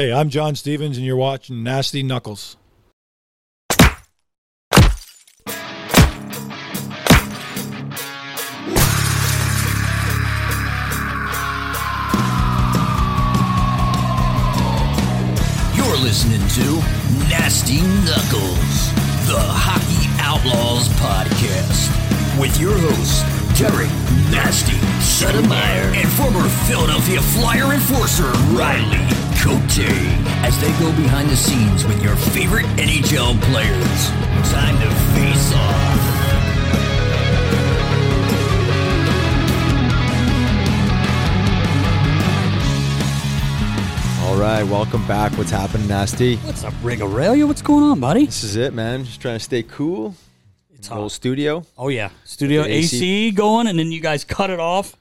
Hey, I'm John Stevens, and you're watching Nasty Knuckles. You're listening to Nasty Knuckles, the Hockey Outlaws podcast, with your hosts, Derek Nasty Settlemeyer and former Philadelphia Flyer enforcer Riley Cote, as they go behind the scenes with your favorite NHL players. Time to face off. All right, welcome back. What's happening, Nasty? What's up, Rig What's going on, buddy? This is it, man. Just trying to stay cool. It's hot. studio. Oh yeah, studio AC. AC. going, and then you guys cut it off,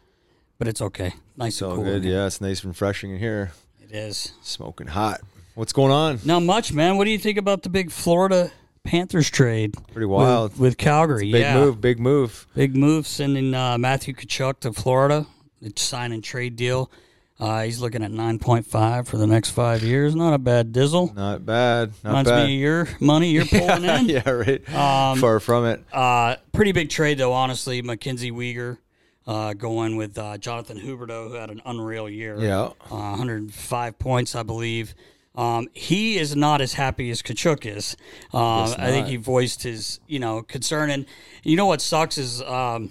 but it's okay. Nice So and cool. good. Yeah, it's nice and refreshing in here. it is. Smoking hot. What's going on? Not much, man. What do you think about the big Florida Panthers trade? Pretty with- wild. with, Calgary. Big yeah, move. Big move. big move. Sending uh, Matthew Tkachuk to Florida. It's sign and trade deal. Uh, he's looking at nine point five for the next five years. Not a bad dizzle. Not bad. Not Reminds bad. me of your money you're pulling in. yeah, right. Um, Far from it. Uh, pretty big trade though, honestly. Mackenzie Weegar uh, going with uh, Jonathan Huberdeau, who had an unreal year. Yeah. uh, 105 points, I believe. Um, he is not as happy as Tkachuk is. Uh, I think he voiced his, you know, concern. And you know what sucks is, um,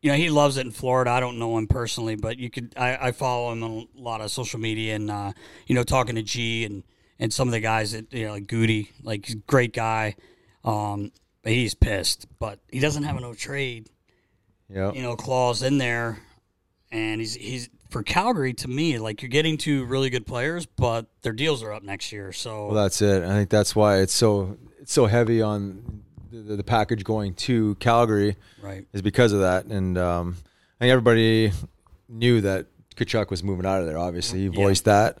you know, he loves it in Florida. I don't know him personally, but you could. I, I follow him on a lot of social media, and uh, you know, talking to G and and some of the guys that you know, like Goody, like he's a great guy. Um, but he's pissed, but he doesn't have a no trade Yeah. you know clause in there, and he's he's for Calgary to me like you're getting two really good players, but their deals are up next year. So Well, that's it. I think that's why it's so it's so heavy on the, the package going to Calgary right, is because of that. And um, I think everybody knew that Tkachuk was moving out of there. Obviously, he Yeah. voiced that.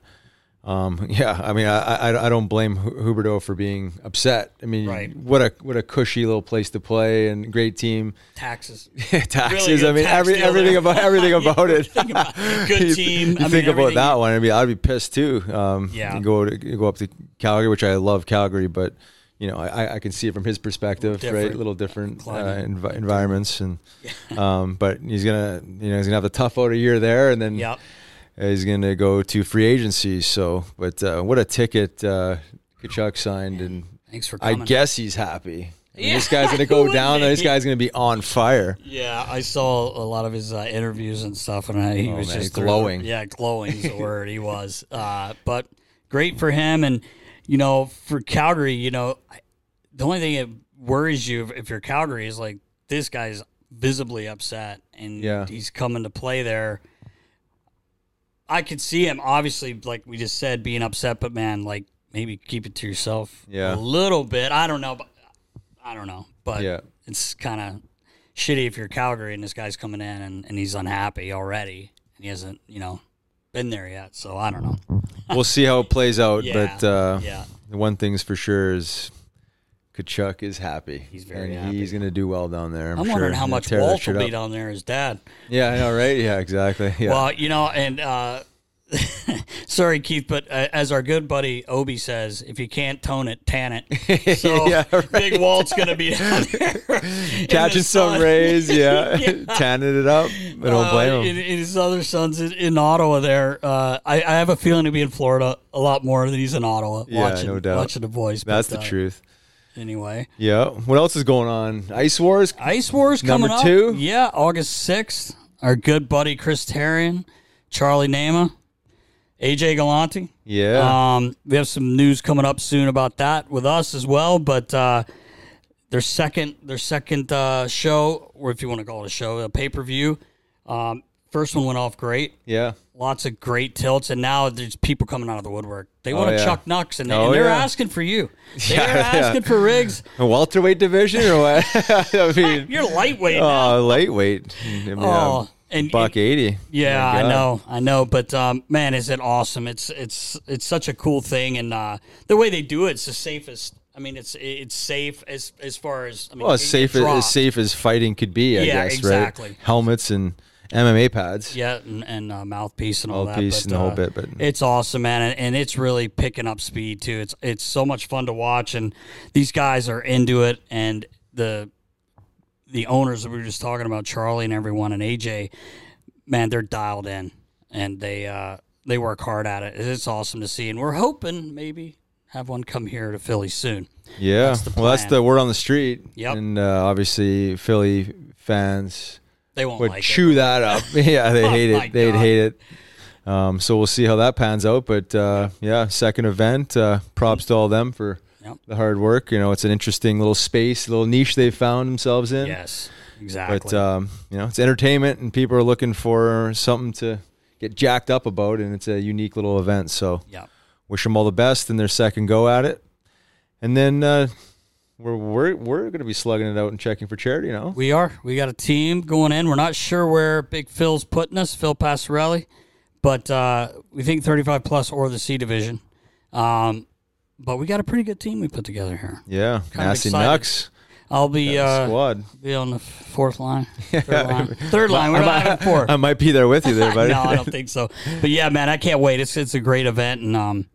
Um, yeah, I mean, I, I, I don't blame Hu- Huberdeau for being upset. I mean, Right. what a what a cushy little place to play and great team. taxes. Taxes. Really I mean, tax every, everything there. about everything about it. about. Good You- team. You I mean, think about that one. I mean, I'd be pissed too. Um, Yeah. Go to go up to Calgary, which I love Calgary, but you know, I, I can see it from his perspective, right? A little different uh, env- environments, and um, but he's gonna, you know, he's gonna have a tough out year there, and then Yep. he's gonna go to free agency. So, but uh, what a ticket uh, Tkachuk signed, and Thanks for Coming. I guess he's happy. I mean, Yeah, this guy's gonna go down. This guy's gonna be on fire. Yeah, I saw a lot of his uh, interviews and stuff, and I, he Oh, was man, just glowing. Yeah, glowing is the word he was. Uh, but great for him. And you know, for Calgary, you know, the only thing that worries you if- if you're Calgary is like this guy's visibly upset, and Yeah. he's coming to play there. I could see him, obviously, like we just said, being upset, but man, like maybe keep it to yourself Yeah. a little bit. I don't know, but I don't know, but Yeah. it's kind of shitty if you're Calgary and this guy's coming in and, and he's unhappy already and he hasn't, you know, been there yet. So I don't know. we'll see how it plays out. Yeah, but uh, yeah. the one thing's for sure is Tkachuk is happy. He's very and happy. He's going to do well down there. I'm, I'm, sure. wondering how much tear that Walt shit will be up. down there, as dad. Yeah, I know, right? Yeah, exactly. Yeah. Well, you know, and uh, sorry, Keith, but uh, as our good buddy Obi says, if you can't tone it, tan it. So Yeah, right. Big Walt's going to be down there. in the Catching some rays, yeah. Yeah. Tanning it up. I don't Uh, blame him. and his other sons in, in Ottawa there. Uh, I, I have a feeling he'll be in Florida a lot more than he's in Ottawa Yeah, watching, no doubt. watching the boys. That's but, the uh, truth. Anyway. Yeah. What else is going on? Ice Wars? Ice Wars Number coming up. two? Yeah, August 6th. Our good buddy Chris Tarian, Charlie Nama, AJ Galante. Yeah. Um, we have some news coming up soon about that with us as well. But uh, their second, their second uh, show, or if you want to call it a show, a pay per view. Um, first one went off great. yeah. Lots of great tilts, and now there's people coming out of the woodwork. They want to yeah. chuck and, they, Oh, and they're yeah. asking for you. They're Yeah, asking for rigs. A welterweight division or what? I mean, You're lightweight. now. oh, lightweight. I mean, Oh, and- buck eighty. Yeah, I know, I know, but um, man, is it awesome? It's it's it's such a cool thing, and uh, the way they do it, it's the safest. I mean, it's it's safe as as far as I mean, Well, as safe as, as safe as fighting could be, I Yeah, guess, exactly. right? Helmets and MMA pads. Yeah, and, and uh, mouthpiece and all Mouthpiece that. and the whole uh, bit, but- it's awesome, man, and, and it's really picking up speed too. It's it's so much fun to watch, and these guys are into it, and the the owners that we were just talking about, Charlie and everyone, and AJ, man, they're dialed in, and they uh, they work hard at it. It's awesome to see, and we're hoping maybe have one come here to Philly soon. Yeah. That's the well, that's the word on the street. Yep. And uh, obviously, Philly fans They won't would like chew it. that up. yeah, they Oh hate it. They'd God. hate it. Um, so we'll see how that pans out. But uh, yeah, second event. Uh, props to all them for Yep. the hard work. You know, it's an interesting little space, little niche they've found themselves in. Yes, exactly. But um, you know, it's entertainment, and people are looking for something to get jacked up about, and it's a unique little event. So yeah. wish them all the best in their second go at it. And then uh, we're we're we're going to be slugging it out and checking for charity. You know, We are. We got a team going in. We're not sure where Big Phil's putting us, Phil Passarelli, but uh, we think 35 plus or the C division. Um, but we got a pretty good team we put together here. yeah, Kind nasty. Nux I'll be uh, squad. be on the fourth line, third line, third line. We're not having four. I might be there with you there, buddy. no, I don't think so. But yeah, man, I can't wait. It's it's a great event, and um,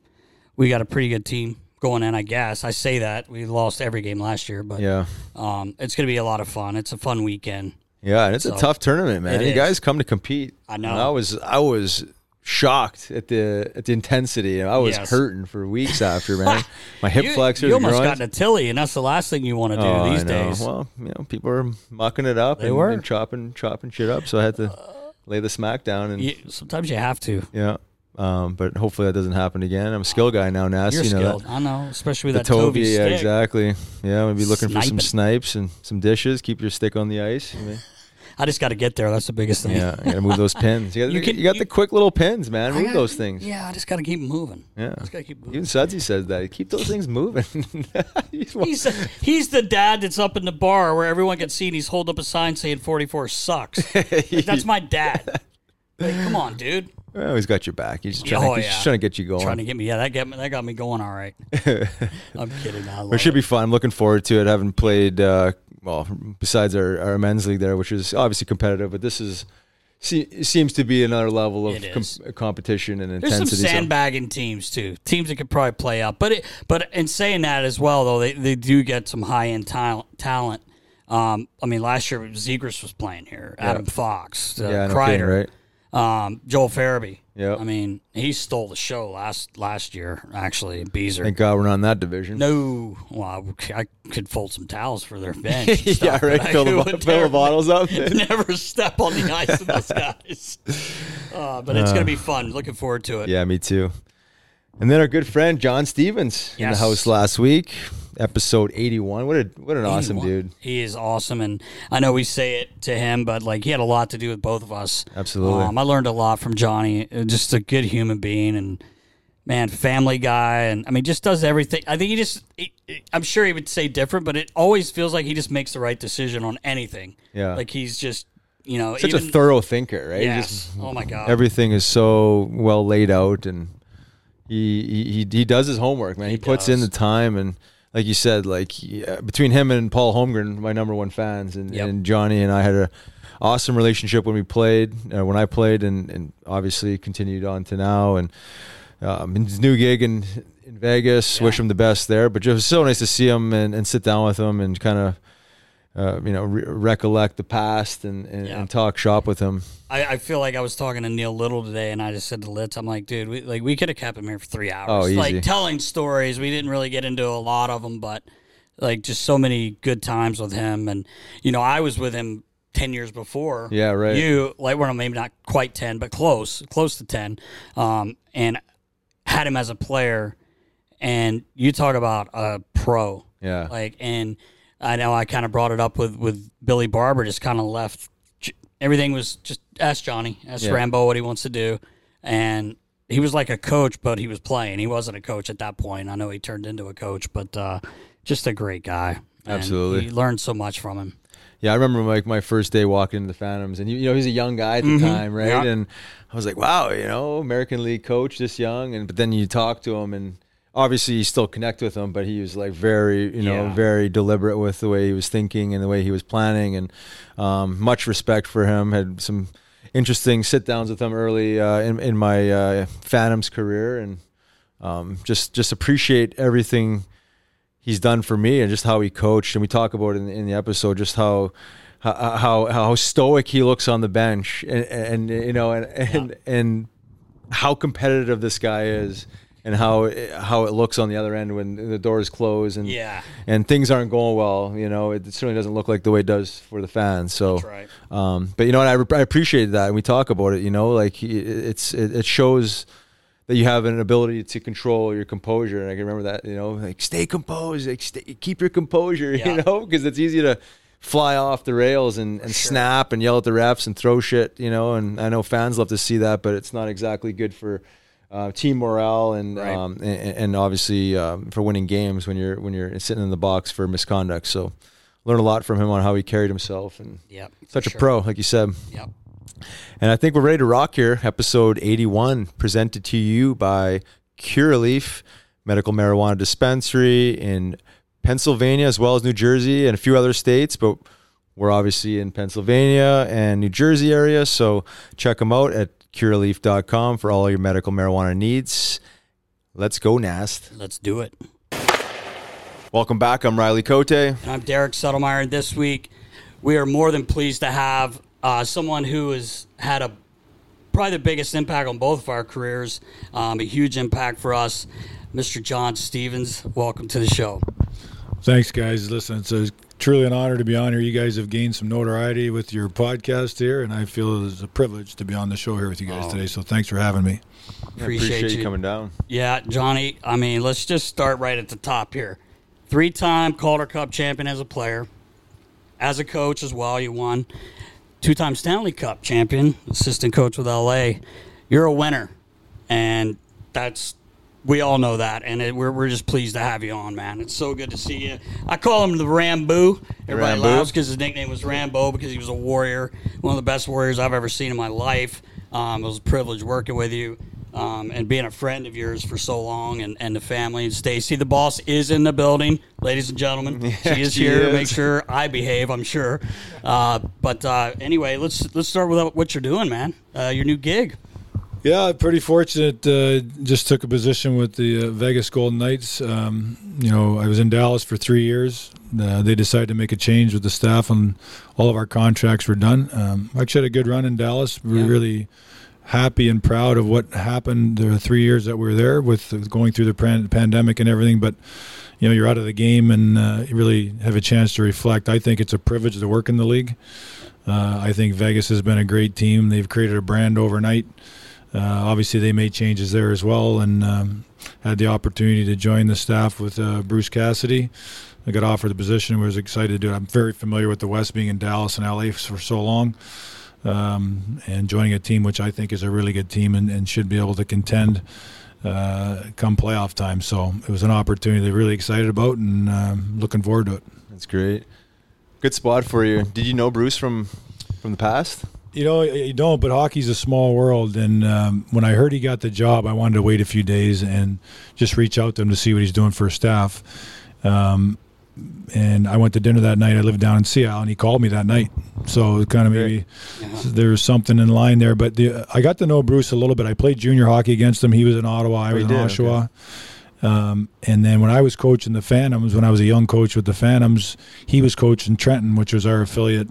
we got a pretty good team going in. I guess I say that we lost every game last year, but yeah, um, it's gonna be a lot of fun. It's a fun weekend. yeah, and it's So, a tough tournament, man. You is. guys come to compete. I know. And I was I was shocked at the at the intensity. I was Yes. hurting for weeks after, man. My hip you, flexors, You almost groins. got a tilly, and that's the last thing you want to do Oh, these days. Well, you know, people are mucking it up They and, were. and chopping chopping shit up, so I had to lay the smack down and You- sometimes you have to. yeah. Um, but hopefully that doesn't happen again. I'm a skill guy now, Nasty. You're you know that. skilled. I know, especially with The that Toby yeah, stick. exactly. Yeah, I'm gonna be looking for some snipes and some dishes. Keep your stick on the ice. I just got to get there. That's the biggest thing. yeah, you gotta move those pins. You got, You you can- got you- the quick little pins, man. Move got- those things. Yeah, I just got to keep moving. Yeah. just got to keep moving. Even Sudsy says that. Keep those things moving. He's He's he's the dad that's up in the bar where everyone can see, and he's holding up a sign saying "44 sucks." Like, that's my dad. Like, come on, dude. well, he's got your back. He's just trying, Oh, to, he's yeah. just trying to get you going. Trying to get me. Yeah, that got me. That got me going. All right. I'm kidding. I love It should it. be fun. I'm looking forward to it. Haven't played uh, well besides our, our men's league there, which is obviously competitive, but this is se- seems to be another level of com- competition and There's some intensity. so- sandbagging teams too. Teams that could probably play up. But it, but in saying that as well, though, they, they do get some high end talent. Talent. Um, I mean, last year Zegras was playing here. Adam Fox, uh, yeah, Kreider, kidding, right? um, Joel Farabee. Yep. I mean, he stole the show last last year. Actually, Beezer. Thank God we're not in that division. no, well, I, I could fold some towels for their bench. and yeah, right. I Fill the, bo- fill the bottles up. Never step on the ice with those guys. Uh, but it's gonna be fun. Looking forward to it. yeah, me too. And then our good friend John Stevens in the house last week, episode 81. What a what an awesome dude. He is awesome, and I know we say it to him, but like he had a lot to do with both of us. Absolutely. Um, I learned a lot from Johnny. Uh, Just a good human being, and man, family guy, and I mean, just does everything. I think he just. He, I'm sure he would say different, but it always feels like he just makes the right decision on anything. Yeah. like he's just you know Such even, a thorough thinker, right? Yes. just- oh my god. everything is so well laid out and he he he, he does his homework man he, He puts in the time and like you said like yeah, between him and paul holmgren my number one fans and, Yep. and johnny and i had a awesome relationship when we played uh, when i played and, and obviously continued on to now and um, his new gig in in vegas wish him the best there but just so nice to see him and, and sit down with him and kind of uh, you know re- recollect the past and, and, Yeah. and talk shop with him I, I feel like I was talking to Neil Little today, and I just said to Litz, I'm like, dude, we, like we could have kept him here for three hours, Oh, easy. like telling stories. We didn't really get into a lot of them, but like just so many good times with him. And you know, I was with him ten years before. Yeah, right. You like, well, maybe not quite ten, but close, close to ten. Um, and had him as a player, and you talk about a pro. Yeah. Like, and I know I kind of brought it up with with Billy Barber. Just kind of left. Everything was just ask Johnny, ask Yeah. Rambo what he wants to do, and he was like a coach, but he was playing. He wasn't a coach at that point. I know he turned into a coach, but uh, just a great guy. And Absolutely. you learned so much from him. Yeah, I remember like my first day walking into the Phantoms, and you you know he's a young guy at the time, right? Yeah. And I was like, wow, you know, American League coach this young, and but then you talk to him, and obviously you still connect with him, but he was like very, you know, Yeah. very deliberate with the way he was thinking and the way he was planning, and um, much respect for him. Had some interesting sit downs with him early uh, in in my uh, Phantoms career, and um, just just appreciate everything he's done for me and just how he coached. And we talk about in, in the episode just how how how, stoic he looks on the bench, and, and you know, and and, and how competitive this guy is. And how how it looks on the other end when the doors close and Yeah. and things aren't going well, you know, it certainly doesn't look like the way it does for the fans. So, right. um, but you know what, I, I appreciate that, and we talk about it. You know, like it's it, it shows that you have an ability to control your composure, and I can remember that. You know, like stay composed, like stay, keep your composure. Yeah. You know, because it's easy to fly off the rails and, and snap and yell at the refs and throw shit. You know, and I know fans love to see that, but it's not exactly good for. Uh, team morale and, Right. um, and and obviously um, for winning games when you're when you're sitting in the box for misconduct. So learn a lot from him on how he carried himself and Yep. such for a sure. pro, like you said. Yep. And I think we're ready to rock here. Episode 81, presented to you by Curaleaf Medical Marijuana Dispensary in Pennsylvania, as well as New Jersey and a few other states. But we're obviously in Pennsylvania and New Jersey area. So check them out at curaleaf.com for all your medical marijuana needs. Let's go, Nast. Let's do it. Welcome back. I'm Riley Cote. And I'm Derek Settlemeyer. And this week, we are more than pleased to have uh, someone who has had a probably the biggest impact on both of our careers, um, a huge impact for us, Mr. John Stevens. Welcome to the show. Thanks, guys. Listen, it's a, truly an honor to be on here. You guys have gained some notoriety with your podcast here, and I feel it is a privilege to be on the show here with you guys oh. today. So thanks for having me. Appreciate, you coming down. Yeah, Johnny. I mean, let's just start right at the top here. Three-time Calder Cup champion as a player, as a coach as well. You won. Two-time Stanley Cup champion, assistant coach with LA. You're a winner, and that's we all know that, and it, we're we're just pleased to have you on, man. It's so good to see you. I call him the Rambo. Everybody Rambo? laughs because his nickname was Rambo because he was a warrior, one of the best warriors I've ever seen in my life. Um, it was a privilege working with you um, and being a friend of yours for so long, and, and the family. And Stacy, the boss, is in the building, ladies and gentlemen. she is she here make sure I behave. I'm sure. Uh, but uh, anyway, let's let's start with what you're doing, man. Uh, your new gig. Yeah, pretty fortunate. Uh, just took a position with the uh, Vegas Golden Knights. Um, you know, I was in Dallas for three years. Uh, they decided to make a change with the staff, and all of our contracts were done. Um, I actually had a good run in Dallas. We Yeah. were really happy and proud of what happened the three years that we were there with going through the pan- pandemic and everything. But you know, you're out of the game, and uh, you really have a chance to reflect. I think it's a privilege to work in the league. Uh, I think Vegas has been a great team. They've created a brand overnight. Uh, obviously they made changes there as well, and um, had the opportunity to join the staff with uh, Bruce Cassidy. I got offered the position. Was excited to do it. I'm very familiar with the West, being in Dallas and LA for so long, um, and joining a team which I think is a really good team and, and should be able to contend uh, come playoff time. So it was an opportunity they're really excited about and um, looking forward to it. That's great. Good spot for you. Did you know Bruce from from the past? You know, you don't, but hockey's a small world. And um, when I heard he got the job, I wanted to wait a few days and just reach out to him to see what he's doing for his staff. Um, and I went to dinner that night. I lived down in Sea Isle, and he called me that night. So it kind of maybe there's something in line there. But the, I got to know Bruce a little bit. I played junior hockey against him. He was in Ottawa. I Oh, was you in did? Oshawa. Okay. Um, and then when I was coaching the Phantoms, when I was a young coach with the Phantoms, he was coaching Trenton, which was our affiliate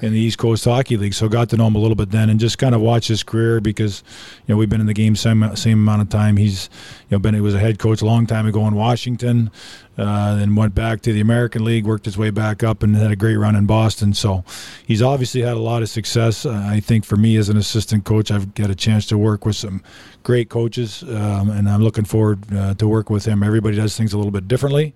in the East Coast Hockey League. So got to know him a little bit then, and just kind of watch his career because you know we've been in the game same same amount of time. He's you know been he was a head coach a long time ago in Washington, uh, then went back to the American League, worked his way back up, and had a great run in Boston. So he's obviously had a lot of success. Uh, I think for me as an assistant coach, I've got a chance to work with some great coaches, um, and I'm looking forward uh, to work with him. Everybody does things a little bit differently.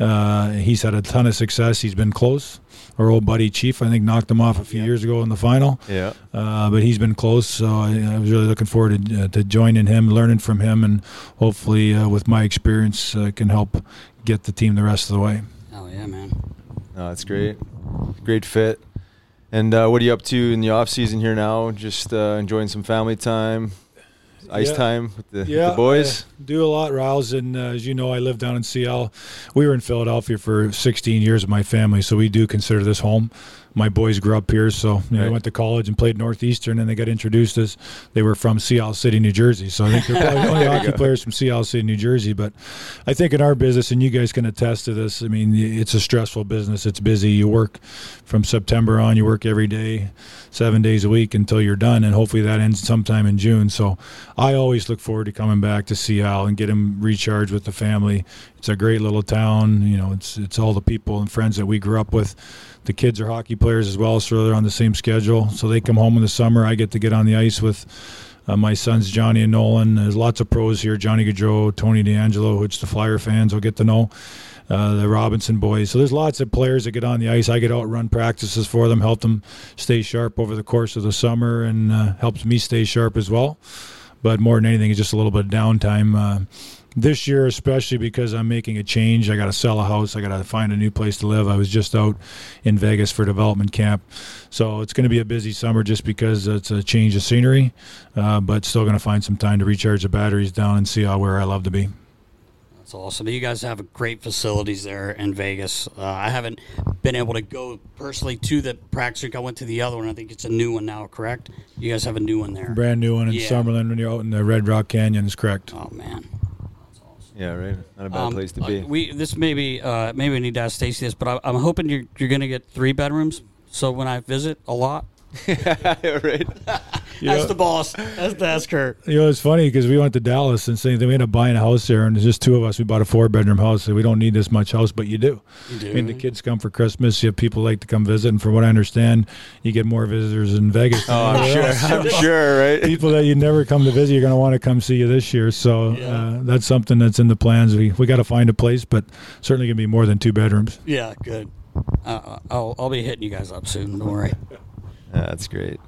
Uh, he's had a ton of success. He's been close. Our old buddy Chief, I think, knocked him off a few years ago in the final. Yeah. Uh, but he's been close, so I, I was really looking forward to, uh, to joining him, learning from him, and hopefully, uh, with my experience, uh, can help get the team the rest of the way. Oh yeah, man. No, that's great. Great fit. And uh, what are you up to in the off season here now? Just uh, enjoying some family time, ice Yeah. time with the, with the boys. I do a lot, Riles, and uh, as you know, I live down in Sea Isle. We were in Philadelphia for 16 years with my family, so we do consider this home. My boys grew up here, so you know, they Right. went to college and played Northeastern, and they got introduced as they were from Sea Isle City, New Jersey. So I think they're probably the only hockey go. players from Sea Isle City, New Jersey. But I think in our business, and you guys can attest to this, I mean, it's a stressful business. It's busy. You work from September on, you work every day, seven days a week until you're done, and hopefully that ends sometime in June. So I always look forward to coming back to Sea Isle and get him recharged with the family. It's a great little town. You know, it's it's all the people and friends that we grew up with. The kids are hockey players as well, so they're on the same schedule. So they come home in the summer. I get to get on the ice with uh, my sons Johnny and Nolan. There's lots of pros here: Johnny Gaudreau, Tony DeAngelo, which the Flyer fans will get to know. Uh, the Robinson boys. So there's lots of players that get on the ice. I get out run practices for them, help them stay sharp over the course of the summer, and uh, helps me stay sharp as well. But more than anything, it's just a little bit of downtime. Uh, this year, especially because I'm making a change, I got to sell a house. I got to find a new place to live. I was just out in Vegas for development camp, so it's going to be a busy summer just because it's a change of scenery. Uh, but still going to find some time to recharge the batteries down and see how where I love to be. That's awesome. You guys have great facilities there in Vegas. Uh, I haven't been able to go personally to the practice. I went to the other one. I think it's a new one now, correct? You guys have a new one there. Brand new one in Yeah. Summerlin when you're out in the Red Rock Canyon is correct. Oh man. Yeah, right. Not a bad Um, place to uh, be. we this maybe uh, maybe we need to ask Stacy this, but I, I'm hoping you're you're gonna get three bedrooms. So when I visit a lot, right. that's the boss. That's that's Kurt. You know, it's funny because we went to Dallas and saying that we ended up buying a house there, and there's just two of us. We bought a four bedroom house, so we don't need this much house, but you do. You do. I mean, the kids come for Christmas. You have people like to come visit, and from what I understand, you get more visitors in Vegas. Oh, I'm sure. I'm sure, right? People that you never come to visit, you're going to want to come see you this year. So uh, that's something that's in the plans. We we got to find a place, but certainly going to be more than two bedrooms. Yeah, good. Uh, I'll I'll be hitting you guys up soon. Don't worry. That's great.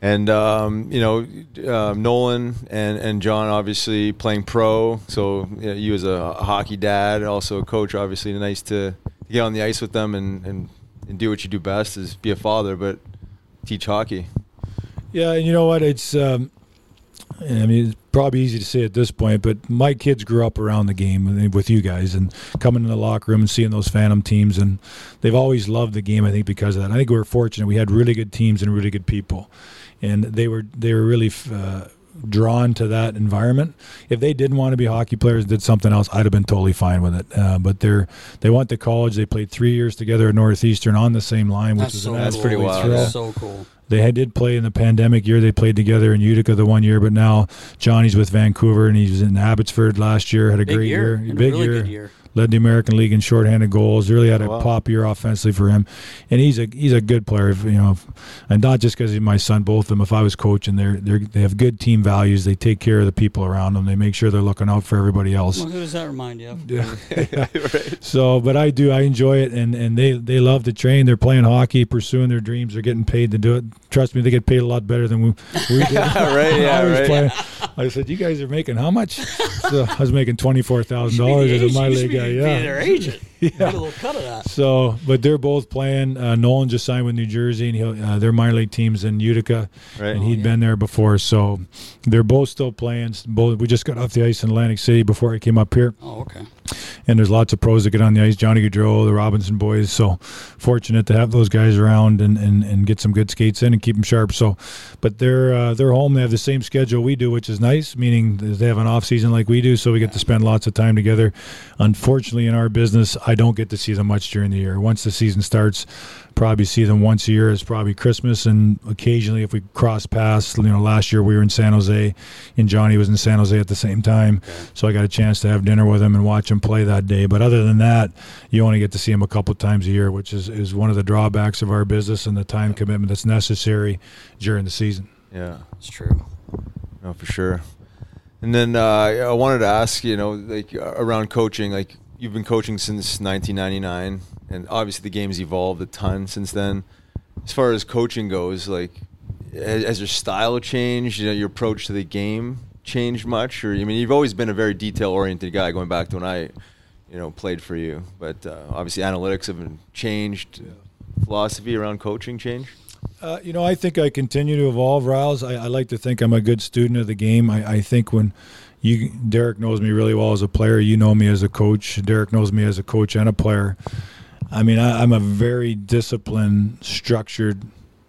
And um, you know, um, Nolan and, and John obviously playing pro. So you, know, you as a hockey dad, also a coach, obviously nice to, to get on the ice with them and, and, and do what you do best is be a father, but teach hockey. Yeah, and you know what? It's um, I mean, probably easy to say at this point, but my kids grew up around the game with- with you guys and coming in the locker room and seeing those Phantom teams, and they've always loved the game. I think because of that. I think we were fortunate; we had really good teams and really good people, and they were they were really. Uh, drawn to that environment if they didn't want to be hockey players and did something else i'd have been totally fine with it uh, but they're they went to college they played three years together at northeastern on the same line which That's was so an That's pretty wild, thrill. That's so cool. They had, did play in the pandemic year. They played together in Utica the one year, but now Johnny's with Vancouver and he's in Abbotsford last year. Had a Big great year. year, Had a big really year. good year. Led the American League in shorthanded goals. Really had a oh, Wow. pop year offensively for him, and he's a he's a good player. if- You know, and not just because he's my son. Both of them. If I was coaching, they're they are they have good team values. They take care of the people around them. They make sure they're looking out for everybody else. Well, who does that remind you of? So, but I do. I enjoy it, and and they they love to train. They're playing hockey, pursuing their dreams. They're getting paid to do it. Trust me, they get paid a lot better than we, we did. right, yeah, I was right. playing. I said, "You guys are making how much?" So I was making twenty four thousand dollars as a minor league Be Yeah. their agent. Get a little cut of that. So, but they're both playing. Uh, Nolan just signed with New Jersey, and he'll, uh, their minor league teams in Utica, Right. and he'd been there before. So, they're both still playing. Both we just got off the ice in Atlantic City before I came up here Oh, okay. and there's lots of pros that get on the ice. Johnny Gaudreau, the Robinson boys. So fortunate to have those guys around and, and, and get some good skates in and keep them sharp. So, but they're uh, they're home. They have the same schedule we do, which is nice. Meaning they have an off season like we do, so we get to spend lots of time together. Unfortunately, in our business, I don't get to see them much during the year. Once the season starts, probably see them once a year. It's probably Christmas, and occasionally if we cross paths. You know, last year we were in San Jose, and Johnny was in San Jose at the same time, so I got a chance to have dinner with him and watch him play that day. But other than that, you only get to see him a couple times a year, which is is one of the drawbacks of our business and the time commitment that's necessary during the season. Yeah. It's true. No, for sure. And then uh, I wanted to ask, you know, like around coaching, like you've been coaching since 1999, and obviously the game's evolved a ton since then. As far as coaching goes, like has, your style changed? You know, your approach to the game changed much? Or I mean, you've always been a very detail-oriented guy, going back to when I, you know, played for you. But uh, obviously, analytics have been changed. Philosophy around coaching changed. Uh, you know, I think I continue to evolve, Riles. I, I like to think I'm a good student of the game. I, I think when you, Derek knows me really well as a player, you know me as a coach. Derek knows me as a coach and a player. I mean, I, I'm a very disciplined, structured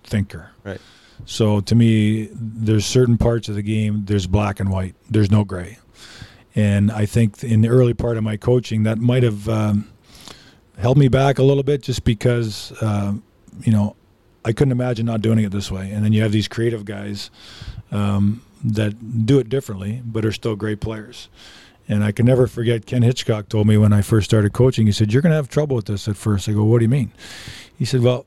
thinker. Right. So to me, there's certain parts of the game. There's black and white. There's no gray. And I think in the early part of my coaching, that might have um, held me back a little bit, just because um, you know I couldn't imagine not doing it this way. And then you have these creative guys um, that do it differently, but are still great players. And I can never forget Ken Hitchcock told me when I first started coaching. He said, "You're going to have trouble with this at first. I go, "What do you mean?" He said, "Well."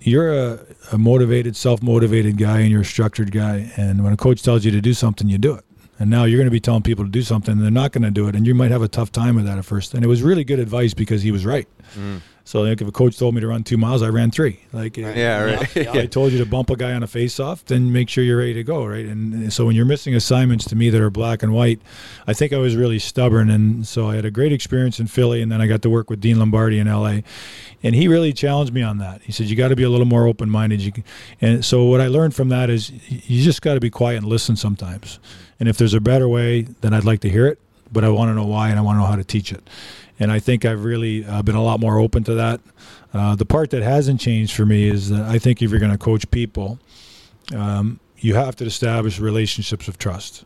You're a, a motivated, self-motivated guy, and you're a structured guy. And when a coach tells you to do something, you do it. And now you're going to be telling people to do something, and they're not going to do it, and you might have a tough time with that at first. And it was really good advice because he was right. Mm. So like, if a coach told me to run two miles, I ran three. Like, Yeah, right. Yeah, I told you to bump a guy on a face-off, then make sure you're ready to go, right? And so when you're missing assignments to me that are black and white, I think I was really stubborn, and so I had a great experience in Philly, and then I got to work with Dean Lombardi in L.A., and he really challenged me on that. He said you got to be a little more open-minded. And so what I learned from that is you just got to be quiet and listen sometimes. And if there's a better way, then I'd like to hear it, but I want to know why and I want to know how to teach it. And I think I've really uh, been a lot more open to that. Uh, the part that hasn't changed for me is that I think if you're going to coach people, um, you have to establish relationships of trust.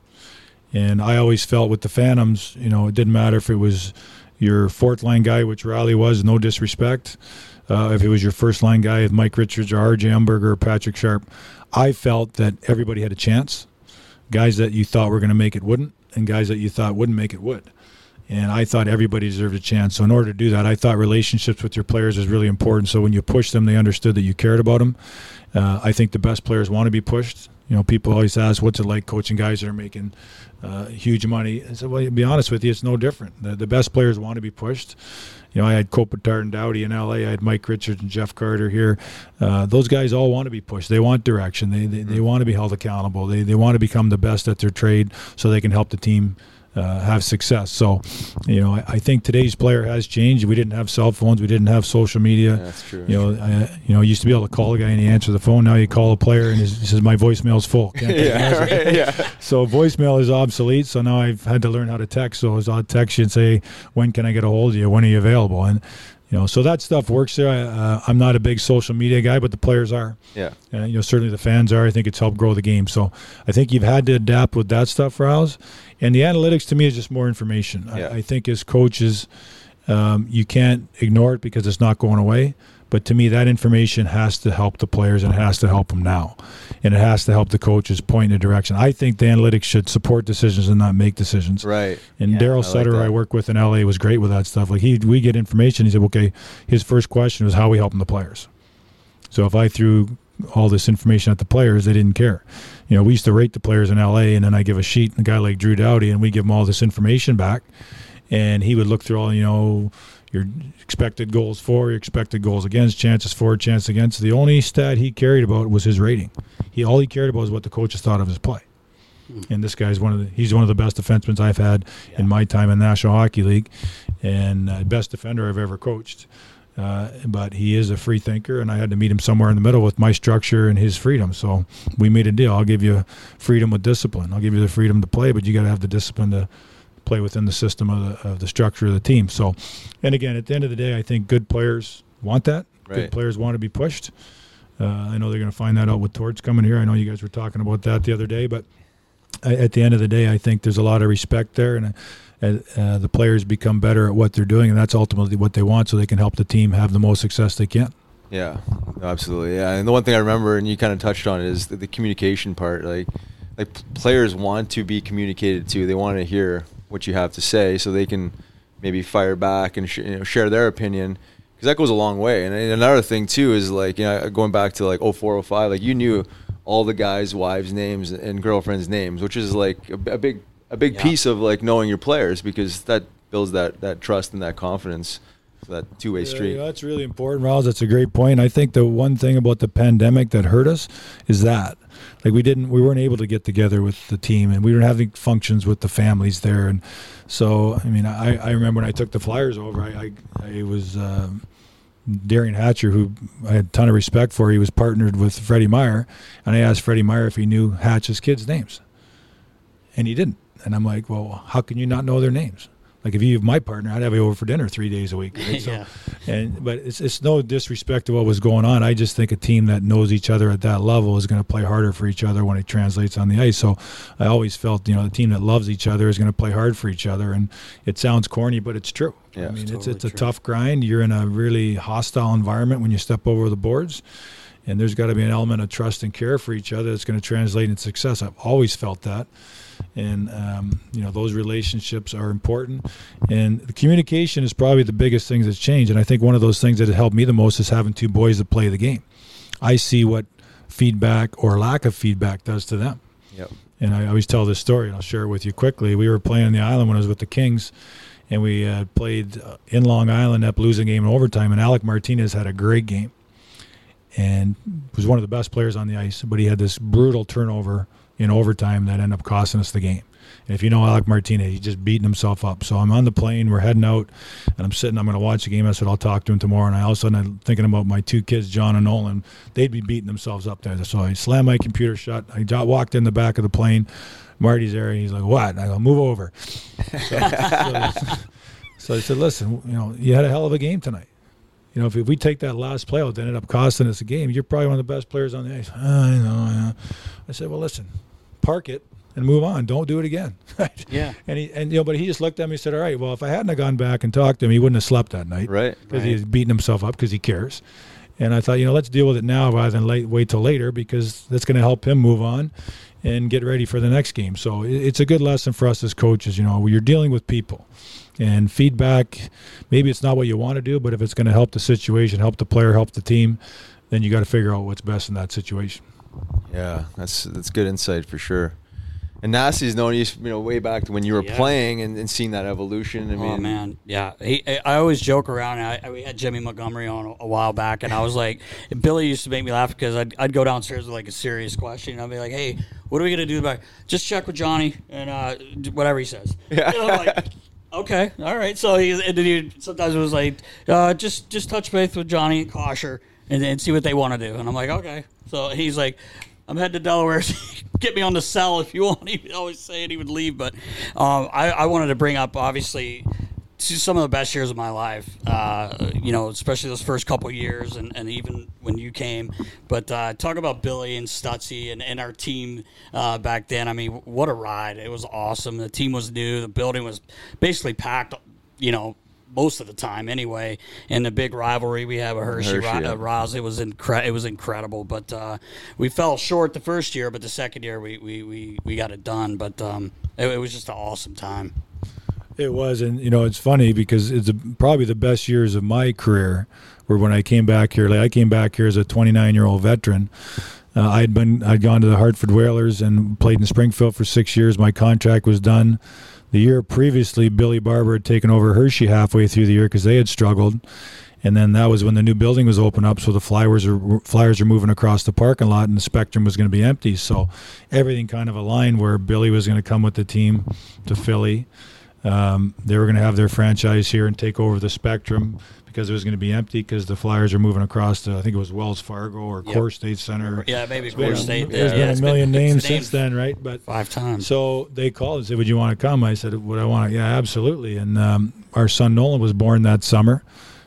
And I always felt with the Phantoms, you know, it didn't matter if it was your fourth line guy, which Riley was, no disrespect. Uh, if it was your first line guy, with Mike Richards or RJ Umberger or Patrick Sharp, I felt that everybody had a chance. Guys that you thought were going to make it wouldn't, and guys that you thought wouldn't make it would. And I thought everybody deserved a chance. So in order to do that, I thought relationships with your players is really important. So when you push them, they understood that you cared about them. Uh, I think the best players want to be pushed. You know, people always ask, "What's it like coaching guys that are making uh, huge money?" I said, "Well, to be honest with you, it's no different. The, the best players want to be pushed." You know, I had Kopitar and Doughty in L.A. I had Mike Richards and Jeff Carter here. Uh, those guys all want to be pushed. They want direction. They they, they want to be held accountable. They they want to become the best at their trade so they can help the team uh, have success. So, you know, I, I think today's player has changed. We didn't have cell phones. We didn't have social media. Yeah, that's true. You know, I, you know, you used to be able to call a guy and he answers the phone. Now you call a player and he says, "My voicemail's full." Can't yeah, right, yeah. So voicemail is obsolete. So now I've had to learn how to text. So I'll text you and say, "When can I get a hold of you? When are you available?" And you know, so that stuff works there. I, uh, I'm not a big social media guy, but the players are. Yeah. You know, certainly the fans are. I think it's helped grow the game. So I think you've had to adapt with that stuff, Rouse. And the analytics to me is just more information. Yeah. I, I think as coaches, um, you can't ignore it because it's not going away. But to me, that information has to help the players and it has to help them now. And it has to help the coaches point in a direction. I think the analytics should support decisions and not make decisions. Right. And Yeah, Darryl I like Sutter, that. I work with in LA, was great with that stuff. Like he, we get information. He said, okay, his first question was how we helping the players. So if I threw all this information at the players, they didn't care. You know, we used to rate the players in LA, and then I give a sheet, and a guy like Drew Doughty, and we give him all this information back, and he would look through all, you know, your expected goals for, your expected goals against, chances for, chances against. The only stat he cared about was his rating. He all he cared about was what the coaches thought of his play. And this guy's one of the he's one of the best defensemen I've had in my time in the National Hockey League, and uh, best defender I've ever coached. Uh, but he is a free thinker, and I had to meet him somewhere in the middle with my structure and his freedom. So we made a deal. I'll give you freedom with discipline. I'll give you the freedom to play, but you got to have the discipline to play within the system of the, of the structure of the team. So, and again, at the end of the day, I think good players want that. Right. Good players want to be pushed. Uh, I know they're going to find that out with Torts coming here. I know you guys were talking about that the other day, but I, at the end of the day, I think there's a lot of respect there, and uh, uh, the players become better at what they're doing, and that's ultimately what they want, so they can help the team have the most success they can. Yeah, absolutely. Yeah, and the one thing I remember, and you kind of touched on it, is the, the communication part. Like, like players want to be communicated to. They want to hear what you have to say, so they can maybe fire back and sh- you know, share their opinion. Because that goes a long way. And, and another thing too is like you know going back to like 04, 05, like you knew all the guys' wives' names and girlfriends' names, which is like a, a big a big Yeah. piece of like knowing your players because that builds that that trust and that confidence. So that two way street. Yeah, that's really important, Rouse. That's a great point. I think the one thing about the pandemic that hurt us is that, like, we didn't, we weren't able to get together with the team, and we were having functions with the families there, and so I mean, I, I remember when I took the Flyers over, I, I, I was. Um, Derian Hatcher, who I had a ton of respect for, he was partnered with Freddie Meyer, and I asked Freddie Meyer if he knew Hatch's kids' names, and he didn't. And I'm like, well, how can you not know their names? Like if you have my partner, I'd have you over for dinner three days a week. Right? So, Yeah. And but it's it's no disrespect to what was going on. I just think a team that knows each other at that level is going to play harder for each other when it translates on the ice. So I always felt you know the team that loves each other is going to play hard for each other. And it sounds corny, but it's true. Yeah, I mean, it's it's totally it's a true. tough grind. You're in a really hostile environment when you step over the boards. And there's got to be an element of trust and care for each other that's going to translate into success. I've always felt that and um, you know those relationships are important and the communication is probably the biggest thing that's changed and i think one of those things that has helped me the most is having two boys that play the game i see what feedback or lack of feedback does to them Yep. and I always tell this story, and I'll share it with you quickly. We were playing on the island when I was with the Kings, and we uh, played in Long Island, up losing game in overtime. And Alec Martinez had a great game, and was one of the best players on the ice. But he had this brutal turnover in overtime that end up costing us the game. And if you know Alec Martinez, he's just beating himself up. So I'm on the plane, we're heading out, and I'm sitting. I'm going to watch the game. I said I'll talk to him tomorrow. And I all of a sudden I'm thinking about my two kids, John and Nolan. They'd be beating themselves up there. So I slammed my computer shut. I walked in the back of the plane. Marty's there, and he's like, "What?" And I go, "Move over." So, so- so I said, "Listen, you know, you had a hell of a game tonight. You know, if, if we take that last play that ended up costing us a game, you're probably one of the best players on the ice." I know. I know. I said, "Well, listen, park it and move on. Don't do it again." Right? Yeah. And he and you know, but he just looked at me and said, "All right, well, if I hadn't have gone back and talked to him, he wouldn't have slept that night, Right. Because he's beating himself up because he cares." And I thought, you know, let's deal with it now rather than late, wait till later because that's going to help him move on and get ready for the next game. So it's a good lesson for us as coaches. You know, you're dealing with people, and feedback. Maybe it's not what you want to do, but if it's going to help the situation, help the player, help the team, then you got to figure out what's best in that situation. Yeah, that's that's good insight for sure. And Nasty's known you, you know, way back to when you were Yeah. playing and, and seeing that evolution. I mean, oh man, yeah. He, I always joke around. I, I- we had Jimmy Montgomery on a, a while back, and I was like, Billy used to make me laugh because I'd, I'd go downstairs with like a serious question. and I'd be like, "Hey, what are we gonna do about? Just check with Johnny and uh, whatever he says." Yeah. like, okay, all right. So he and then he sometimes it was like, uh, "Just just touch base with Johnny and Kosher and, and see what they want to do." And I'm like, "Okay." So he's like. I'm heading to Delaware. Get me on the cell if you want. He always say it. He would leave, but um, I, I wanted to bring up obviously some of the best years of my life. Uh, you know, especially those first couple years, and, and even when you came. But uh, talk about Billy and Stutzy and, and our team uh, back then. I mean, what a ride! It was awesome. The team was new. The building was basically packed. You know, most of the time anyway. And the big rivalry we have a Hershey, Hershey, yeah. uh, Rouse, it was incre- it was incredible. But uh, we fell short the first year, but the second year we we, we, we got it done. But um, it, it was just an awesome time. It was, and you know, it's funny because it's a, probably the best years of my career were when I came back here. Like I came back here as a 29 year old veteran. Uh, I'd been, I'd gone to the Hartford Whalers and played in Springfield for six years. My contract was done. The year previously, Billy Barber had taken over Hershey halfway through the year because they had struggled, and then that was when the new building was open up. So the Flyers are Flyers are moving across the parking lot, and the Spectrum was going to be empty. So everything kind of aligned where Billy was going to come with the team to Philly. Um, they were going to have their franchise here and take over the Spectrum because it was going to be empty because the Flyers are moving across to I think it was Wells Fargo or Yep. Core State Center. Yeah, maybe It's been- Core State. There's yeah, been it's a million it's names since then, right? But Five times. so they called and said, "Would you want to come?" I said, "Would I want to?" Yeah, absolutely. And um, our son Nolan was born that summer,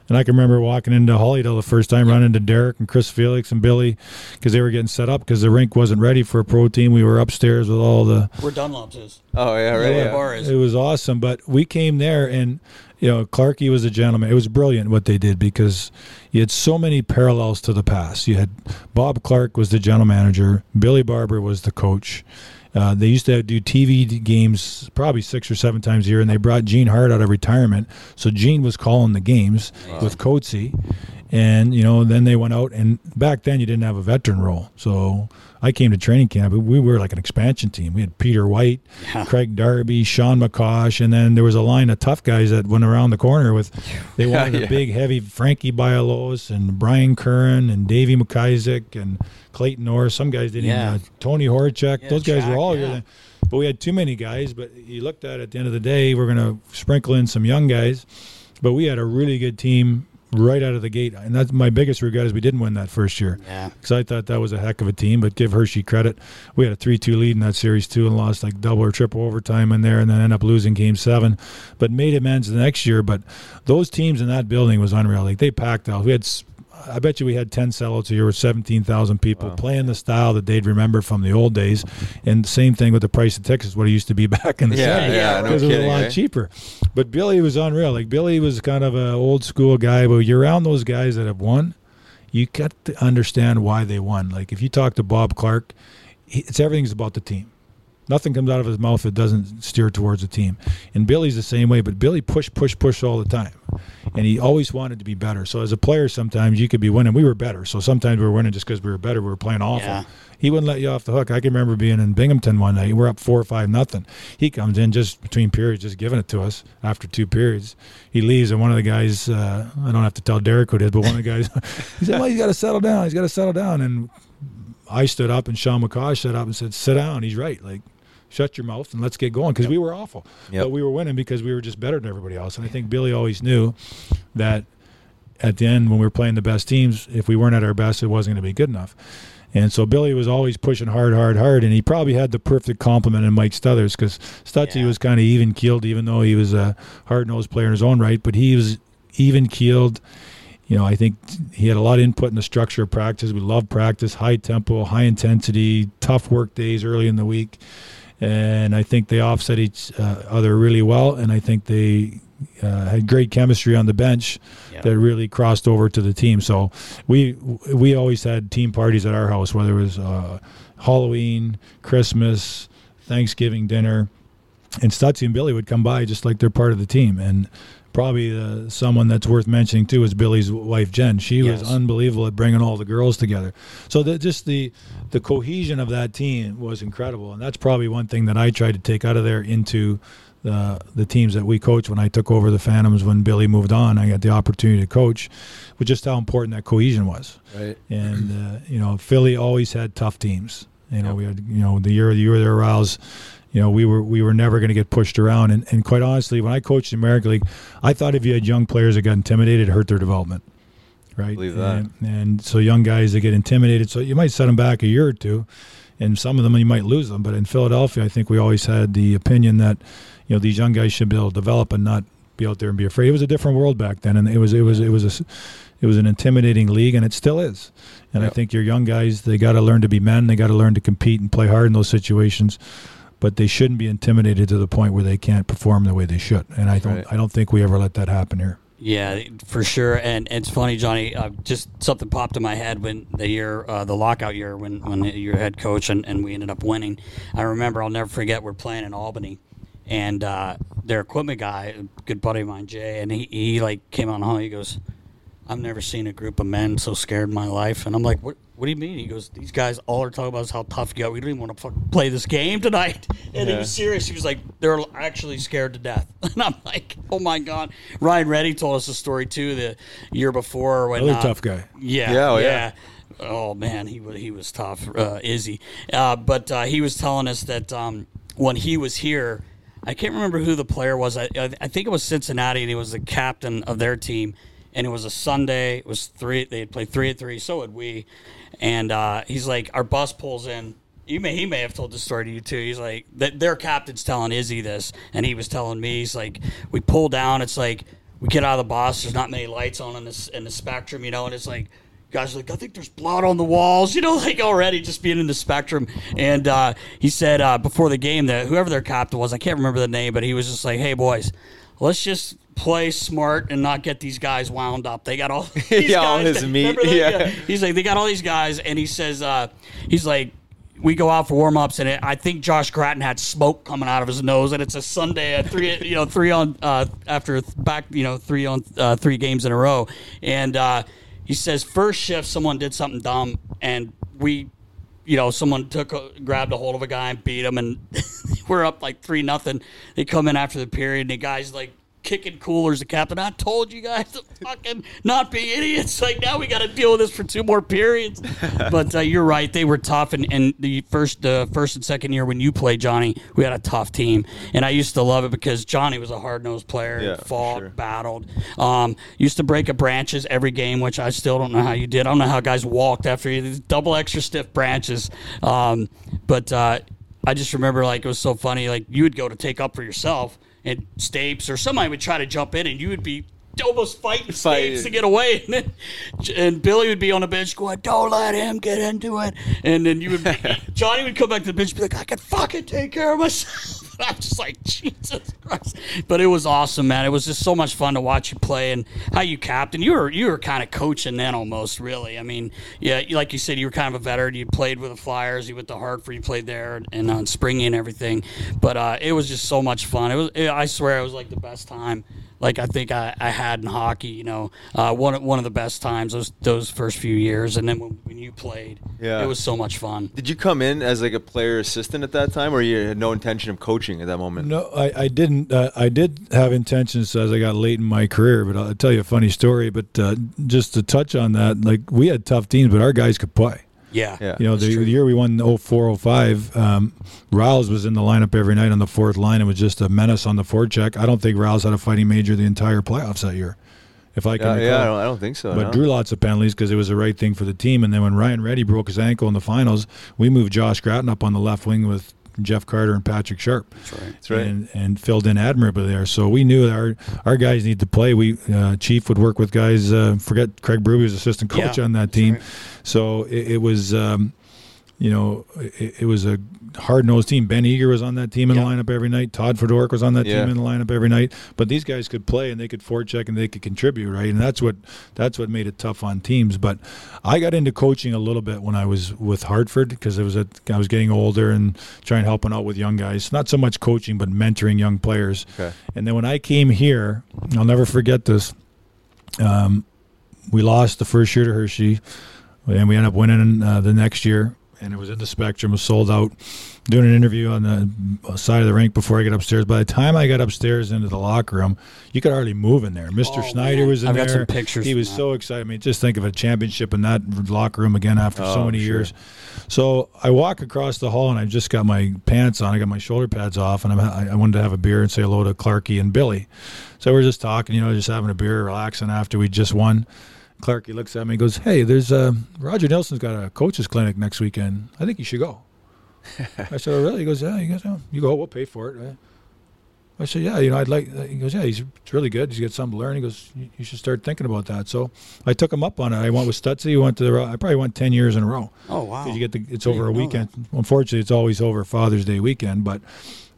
and I can remember walking into Hollydell the first time, running into Derek and Chris Felix and Billy because they were getting set up because the rink wasn't ready for a pro team. We were upstairs with all the Where Dunlop's is. Oh yeah, right. Where the Yeah. bar is. it was awesome. But we came there, and you know, Clarkey was a gentleman. It was brilliant what they did because you had so many parallels to the past. You had Bob Clark was the general manager, Billy Barber was the coach. Uh, they used to do TV games probably six or seven times a year, and they brought Gene Hart out of retirement. So Gene was calling the games with Coatsy, and you know, then they went out. And back then, you didn't have a veteran role, so I came to training camp. We were like an expansion team. We had Peter White, Craig Darby, Shawn McCosh, and then there was a line of tough guys that went around the corner with. They wanted Yeah. a big, heavy Frankie Bialowas and Brian Curran and Davey McIsaac and Clayton Norris. Some guys didn't Yeah. even. Uh, Tony Horacek. Yeah, those guys Jack, were all yeah. here. But we had too many guys. But you looked at it at the end of the day, we're going to sprinkle in some young guys. But we had a really good team right out of the gate, and that's my biggest regret is we didn't win that first year. Yeah. Because I thought that was a heck of a team, but give Hershey credit. We had a 3 2 lead in that series, too, and lost like double or triple overtime in there, and then end up losing game seven. But made amends the next year. But those teams in that building was unreal. Like they packed out. We had, I bet you we had 10 sellouts a year with 17,000 people playing the style that they'd remember from the old days. And the same thing with the price of tickets, what it used to be back in the Yeah, 70s. yeah, no Because it was kidding, a lot eh? cheaper. But Billy was unreal. Like Billy was kind of an old school guy, but you're around those guys that have won you got to understand why they won. Like if you talk to Bob Clark, it's everything's about the team. Nothing comes out of his mouth that doesn't steer towards the team. And Billy's the same way, but Billy push, push, push all the time. And he always wanted to be better. So as a player, sometimes you could be winning. We were better. So sometimes we were winning just because we were better. We were playing awful. Yeah. He wouldn't let you off the hook. I can remember being in Binghamton one night. We're up four or five nothing. He comes in just between periods, just giving it to us after two periods. He leaves, and one of the guys, uh, I don't have to tell Derek who it is, but one of the guys, he said, "Well, he's got to settle down. He's got to settle down." And I stood up, and Shawn McCosh stood up and said, "Sit down." He's right. Like, shut your mouth and let's get going because we were awful, Yep. but we were winning because we were just better than everybody else. And I think Billy always knew that at the end when we were playing the best teams, if we weren't at our best, it wasn't going to be good enough. And so Billy was always pushing hard, hard, hard, and he probably had the perfect complement in Mike Stothers because Stutzy Yeah. was kind of even keeled, even though he was a hard nosed player in his own right. But he was even keeled. You know, I think he had a lot of input in the structure of practice. We love practice, high tempo, high intensity, tough work days early in the week, and I think they offset each uh, other really well. And I think they uh, had great chemistry on the bench Yeah. that really crossed over to the team. So we we always had team parties at our house, whether it was uh, Halloween, Christmas, Thanksgiving dinner, and Stutzy and Billy would come by just like they're part of the team. And probably uh, someone that's worth mentioning too is Billy's wife Jen. She was unbelievable at bringing all the girls together. So that just the the cohesion of that team was incredible, and that's probably one thing that I tried to take out of there into the the teams that we coached when I took over the Phantoms when Billy moved on. I got the opportunity to coach, with just how important that cohesion was. Right. And uh, you know, Philly always had tough teams. You know, we had you know the year the were Rouse. You know, we were we were never going to get pushed around. And, and quite honestly, when I coached the American League, I thought if you had young players that got intimidated, it hurt their development. Right. Believe that. And, and so young guys that get intimidated, so you might set them back a year or two, and some of them you might lose them. But in Philadelphia, I think we always had the opinion that you know these young guys should be able to develop and not be out there and be afraid. It was a different world back then, and it was it was it was a it was an intimidating league, and it still is. And I think your young guys they got to learn to be men. They got to learn to compete and play hard in those situations. But they shouldn't be intimidated to the point where they can't perform the way they should. And I don't Right. I don't think we ever let that happen here. Yeah, for sure. And, and it's funny, Johnny. Uh, just something popped in my head when the year, uh, the lockout year, when when you're head coach and, and we ended up winning. I remember. I'll never forget. We're playing in Albany, and uh, their equipment guy, a good buddy of mine, Jay, and he, he like came on home. He goes, "I've never seen a group of men so scared in my life." And I'm like, "What? What do you mean?" He goes, "These guys all are talking about is how tough you are. We don't even want to fucking play this game tonight." And he was serious. He was like, "They're actually scared to death." And I'm like, "Oh my god!" Ryan Ready told us a story too the year before when Another uh, tough guy. Yeah, Yeah, oh, yeah. yeah. Oh man, he was he was tough, uh, Izzy. Uh, but uh, he was telling us that um, when he was here, I can't remember who the player was. I, I I think it was Cincinnati, and he was the captain of their team. And it was a Sunday. It was three. They had played three at three. So had we. And uh, he's like, our bus pulls in. You may he may have told this story to you too. He's like, that their captain's telling Izzy this, and he was telling me, he's like, we pull down. It's like we get out of the bus. There's not many lights on in this in the spectrum, you know, and it's like guys like, I think there's blood on the walls, you know, like already just being in the spectrum. And uh, he said uh, before the game that whoever their captain was, I can't remember the name, but he was just like, hey, boys, let's just play smart and not get these guys wound up. They got all these Yeah, all guys. his meat, that? yeah. He's like, they got all these guys, and he says, uh, he's like, we go out for warm ups, and it, I think Josh Gratton had smoke coming out of his nose, and it's a Sunday at three, you know, three on uh, after back, you know, three on uh, three games in a row, and uh, he says first shift someone did something dumb, and we. You know, someone took a, grabbed a hold of a guy and beat him, and we're up like three nothing. They come in after the period, and the guy's like kicking coolers. The captain, I told you guys to fucking not be idiots. Like now we got to deal with this for two more periods. but uh, you're right, they were tough. And, and the first, the first and second year when you played Johnny, we had a tough team, and I used to love it because Johnny was a hard nosed player. Yeah, fought, sure. battled. Um, used to break up branches every game, which I still don't know how you did. I don't know how guys walked after you, these double extra stiff branches. Um, but uh, I just remember like it was so funny. Like you would go to take up for yourself, and Stapes or somebody would try to jump in, and you would be almost fighting Fight. Stapes to get away, and then and Billy would be on the bench going, "Don't let him get into it," and then you would be, Johnny would come back to the bench and be like, "I can fucking take care of myself." I'm just like Jesus Christ, but it was awesome, man. It was just so much fun to watch you play and how you captain. You were you were kind of coaching then almost, really. I mean, yeah, like you said, you were kind of a veteran. You played with the Flyers, you went to Hartford, you played there, and on Springy and everything. But uh, it was just so much fun. It was, it, I swear, it was like the best time. Like I think I, I had in hockey, you know, uh, one of- one of the best times those those first few years, and then when, when you played, Yeah. it was so much fun. Did you come in as like a player assistant at that time, or you had no intention of coaching at that moment? No, I, I didn't. Uh, I did have intentions as I got late in my career, but I'll tell you a funny story. But uh, just to touch on that, like we had tough teams, but our guys could play. Yeah, Yeah. You know, the, the year we won 04, 05, um, Riles was in the lineup every night on the fourth line and was just a menace on the forecheck. I don't think Riles had a fighting major the entire playoffs that year, if I can Yeah, yeah, I don't, I don't think so. but no. drew lots of penalties because it was the right thing for the team. And then when Ryan Ready broke his ankle in the finals, we moved Josh Gratton up on the left wing with Jeff Carter and Patrick Sharp. That's right. That's right. And, and filled in admirably there. So we knew our our guys need to play. We uh, Chief would work with guys. Uh, forget Craig Berube was assistant coach Yeah, on that team. right. So it, it was. Um, you know, it, it was a hard nosed team. Ben Eager was on that team in Yeah. the lineup every night. Todd Fedoruk was on that Yeah. team in the lineup every night. But these guys could play and they could forecheck and they could contribute, right? And that's what that's what made it tough on teams. But I got into coaching a little bit when I was with Hartford because it was a, I was getting older and trying helping out with young guys. Not so much coaching, but mentoring young players. Okay. And then when I came here, I'll never forget this. Um, we lost the first year to Hershey, and we ended up winning uh, the next year. And it was in the Spectrum, was sold out. Doing an interview on the uh, side of the rink before I get upstairs. By the time I got upstairs into the locker room, you could hardly move in there. Mr. Oh, Snider man. was in I've there. got some pictures He was so excited. I mean, just think of a championship in that locker room again after so Oh, many sure. years. So I walk across the hall and I've just got my pants on. I got my shoulder pads off, and I'm, I I wanted to have a beer and say hello to Clarky and Billy. So we're just talking, you know, just having a beer, relaxing after we just won. Clarky looks at me and goes, Hey, there's uh, Roger Neilson's got a coach's clinic next weekend. I think you should go. I said, Oh, really? He goes, Yeah. He goes, oh, You go, we'll pay for it. Right? I said, yeah, you know, I'd like. He goes, yeah, he's really good. He's got something to learn. He goes, you, you should start thinking about that. So I took him up on it. I went with Stutzy. He went to the. I probably went ten years in a row. Oh wow! You get the. It's over a weekend. Unfortunately, it's always over Father's Day weekend. But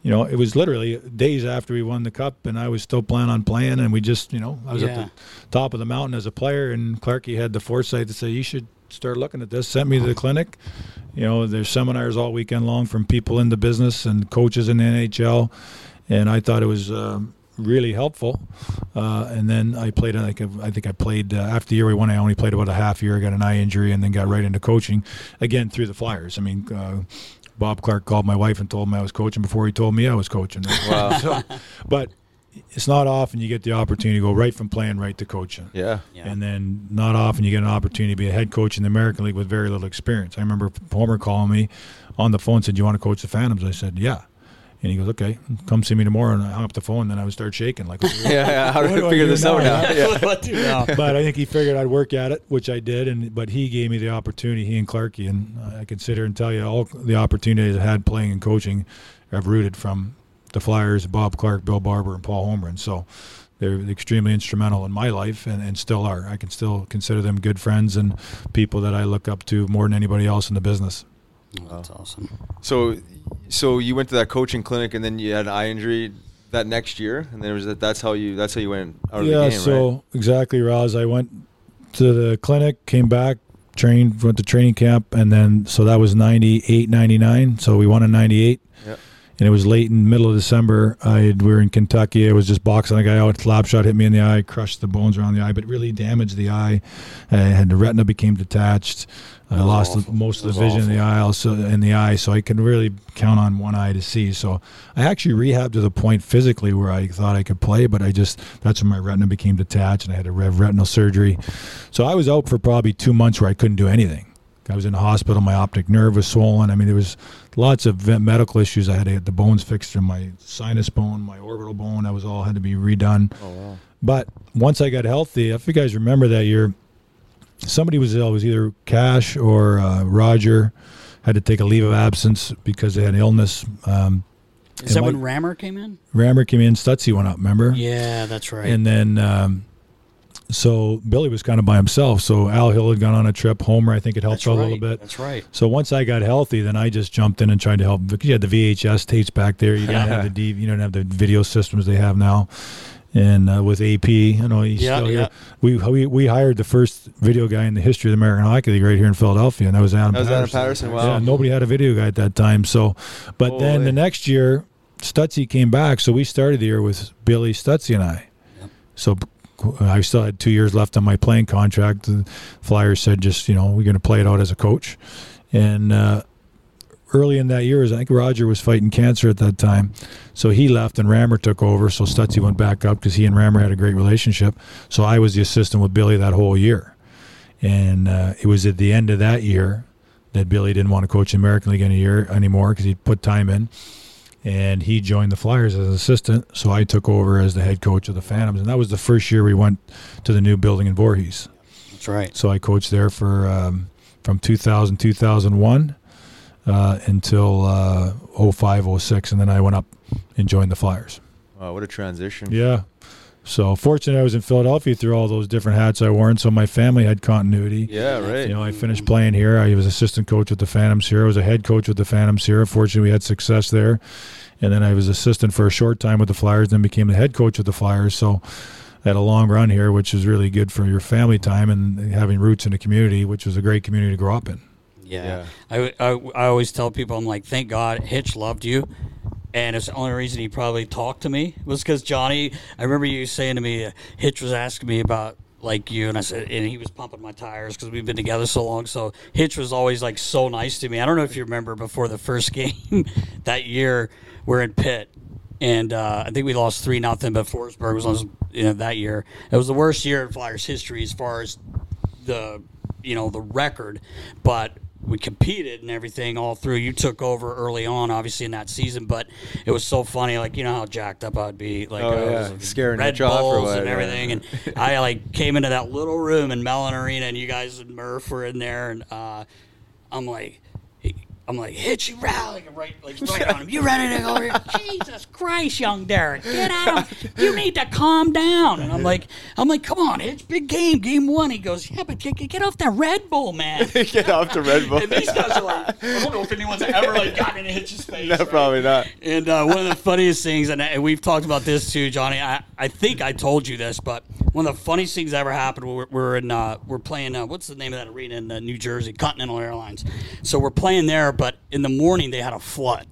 you know, it was literally days after we won the cup, and I was still planning on playing. And we just, you know, I was Yeah. at the top of the mountain as a player, and Clarky had the foresight to say, you should start looking at this. Sent me to the clinic. You know, there's seminars all weekend long from people in the business and coaches in the NHL, and I thought it was um, really helpful. Uh, and then I played, like I think I played uh, after the year we won. I only played about a half year. I got an eye injury, and then got right into coaching again through the Flyers. I mean. Uh, Bob Clark called my wife and told me I was coaching before he told me I was coaching. Wow. So, but it's not often you get the opportunity to go right from playing right to coaching. Yeah. Yeah. And then not often you get an opportunity to be a head coach in the American League with very little experience. I remember Homer calling me on the phone and said, "Do you want to coach the Phantoms?" I said, "Yeah." And he goes, "Okay, come see me tomorrow." And I hung up the phone. And then I would start shaking like. Yeah, yeah. How do What I figure do this out now? now? Yeah. What do now? but I think he figured I'd work at it, which I did. And but he gave me the opportunity, he and Clarky, and I can sit here and tell you all the opportunities I had playing and coaching, I've rooted from the Flyers, Bob Clark, Bill Barber, and Paul Holmgren. So they're extremely instrumental in my life, and, and still are. I can still consider them good friends and people that I look up to more than anybody else in the business. Oh, that's awesome. So, so you went to that coaching clinic, and then you had an eye injury that next year, and then it was that. That's how you. That's how you went out of yeah, the game, Yeah, so right? exactly, Roz. I went to the clinic, came back, trained, went to training camp, and then so that was 98, 99. So we won in 98. Yeah. And it was late in the middle of December. I had, we were in Kentucky. I was just boxing a guy out. Slap shot hit me in the eye, crushed the bones around the eye, but really damaged the eye. I had the retina became detached. I lost awful. most of the vision in the eye, also in the eye, so I can really count on one eye to see. So I actually rehabbed to the point physically where I thought I could play, but I just that's when my retina became detached and I had to have retinal surgery. So I was out for probably two months where I couldn't do anything. I was in the hospital. My optic nerve was swollen. I mean, there was lots of medical issues. I had to get the bones fixed in my sinus bone, my orbital bone. That was all had to be redone. Oh wow. But once I got healthy, if you guys remember that year, somebody was ill. It was either Cash or uh, Roger had to take a leave of absence because they had an illness. Um, Is that It when Rammer came in? Rammer came in, Stutzy went up, remember? Yeah, that's right. And then, um, so Billy was kind of by himself. So Al Hill had gone on a trip. Homer, I think, had helped that's out right. a little bit. That's right. So once I got healthy, then I just jumped in and tried to help. Because you had the VHS tapes back there. You didn't have the D, you didn't have the video systems they have now. And uh, with AP, you know, he's Yeah, still here. yeah. We, we we hired the first video guy in the history of the American Hockey League right here in Philadelphia, and that was Adam. That was Adam Patterson. Patterson. Wow. Yeah, nobody had a video guy at that time. So, but then the next year, Stutzy came back, so we started the year with Billy Stutzy and I. Yep. So I still had two years left on my playing contract. The Flyers said, just you know, we're going to play it out as a coach. And uh, early in that year, I think Roger was fighting cancer at that time, so he left and Rammer took over. So Stutzy went back up because he and Rammer had a great relationship. So I was the assistant with Billy that whole year, and uh, it was at the end of that year that Billy didn't want to coach the American League any year anymore because he'd put time in and he joined the Flyers as an assistant. So I took over as the head coach of the Phantoms, and that was the first year we went to the new building in Voorhees. That's right. So I coached there for um, from 2000 2001 uh, until uh, 05 06, and then I went up and joined the Flyers. Wow, what a transition. Yeah. So fortunate I was in Philadelphia through all those different hats I wore, and so my family had continuity. Yeah, right. You know, I finished mm-hmm. playing here. I was assistant coach with the Phantoms here. I was a head coach with the Phantoms here. Fortunately, we had success there. And then I was assistant for a short time with the Flyers, then became the head coach with the Flyers. So I had a long run here, which is really good for your family time and having roots in the community, which was a great community to grow up in. Yeah. I, I, I always tell people, I'm like, thank God Hitch loved you. And it's the only reason he probably talked to me was because Johnny, I remember you saying to me, uh, Hitch was asking me about like you, and I said, and he was pumping my tires because we've been together so long. So Hitch was always like so nice to me. I don't know if you remember before the first game that year, we're in Pitt, and uh, I think we lost three nothing, but Forsberg was on you know that year. It was the worst year in Flyers history as far as the you know the record, but we competed and everything all through. You took over early on, obviously in that season, but it was so funny. Like you know how jacked up I'd be, like Oh, I was, yeah. Scaring Red Bulls and yeah. everything, and I like came into that little room in Mellon Arena, and you guys and Murph were in there, and uh, I'm like. I'm like, Hitch, you rally, like, right, like right on him. You ready to go here? Jesus Christ, young Derek, get out! You need to calm down. And I'm like, I'm like, come on, it's big game, game one. He goes, yeah, but get, get off that Red Bull, man. Get off the Red Bull. and these guys are like, I don't know if anyone's ever like gotten in a Hitch's face. No, right? probably not. And uh, one of the funniest things, and, and we've talked about this too, Johnny. I, I think I told you this, but one of the funniest things that ever happened. We're, we're in uh, we're playing. Uh, what's the name of that arena in uh, New Jersey? Continental Airlines. So we're playing there, but in the morning they had a flood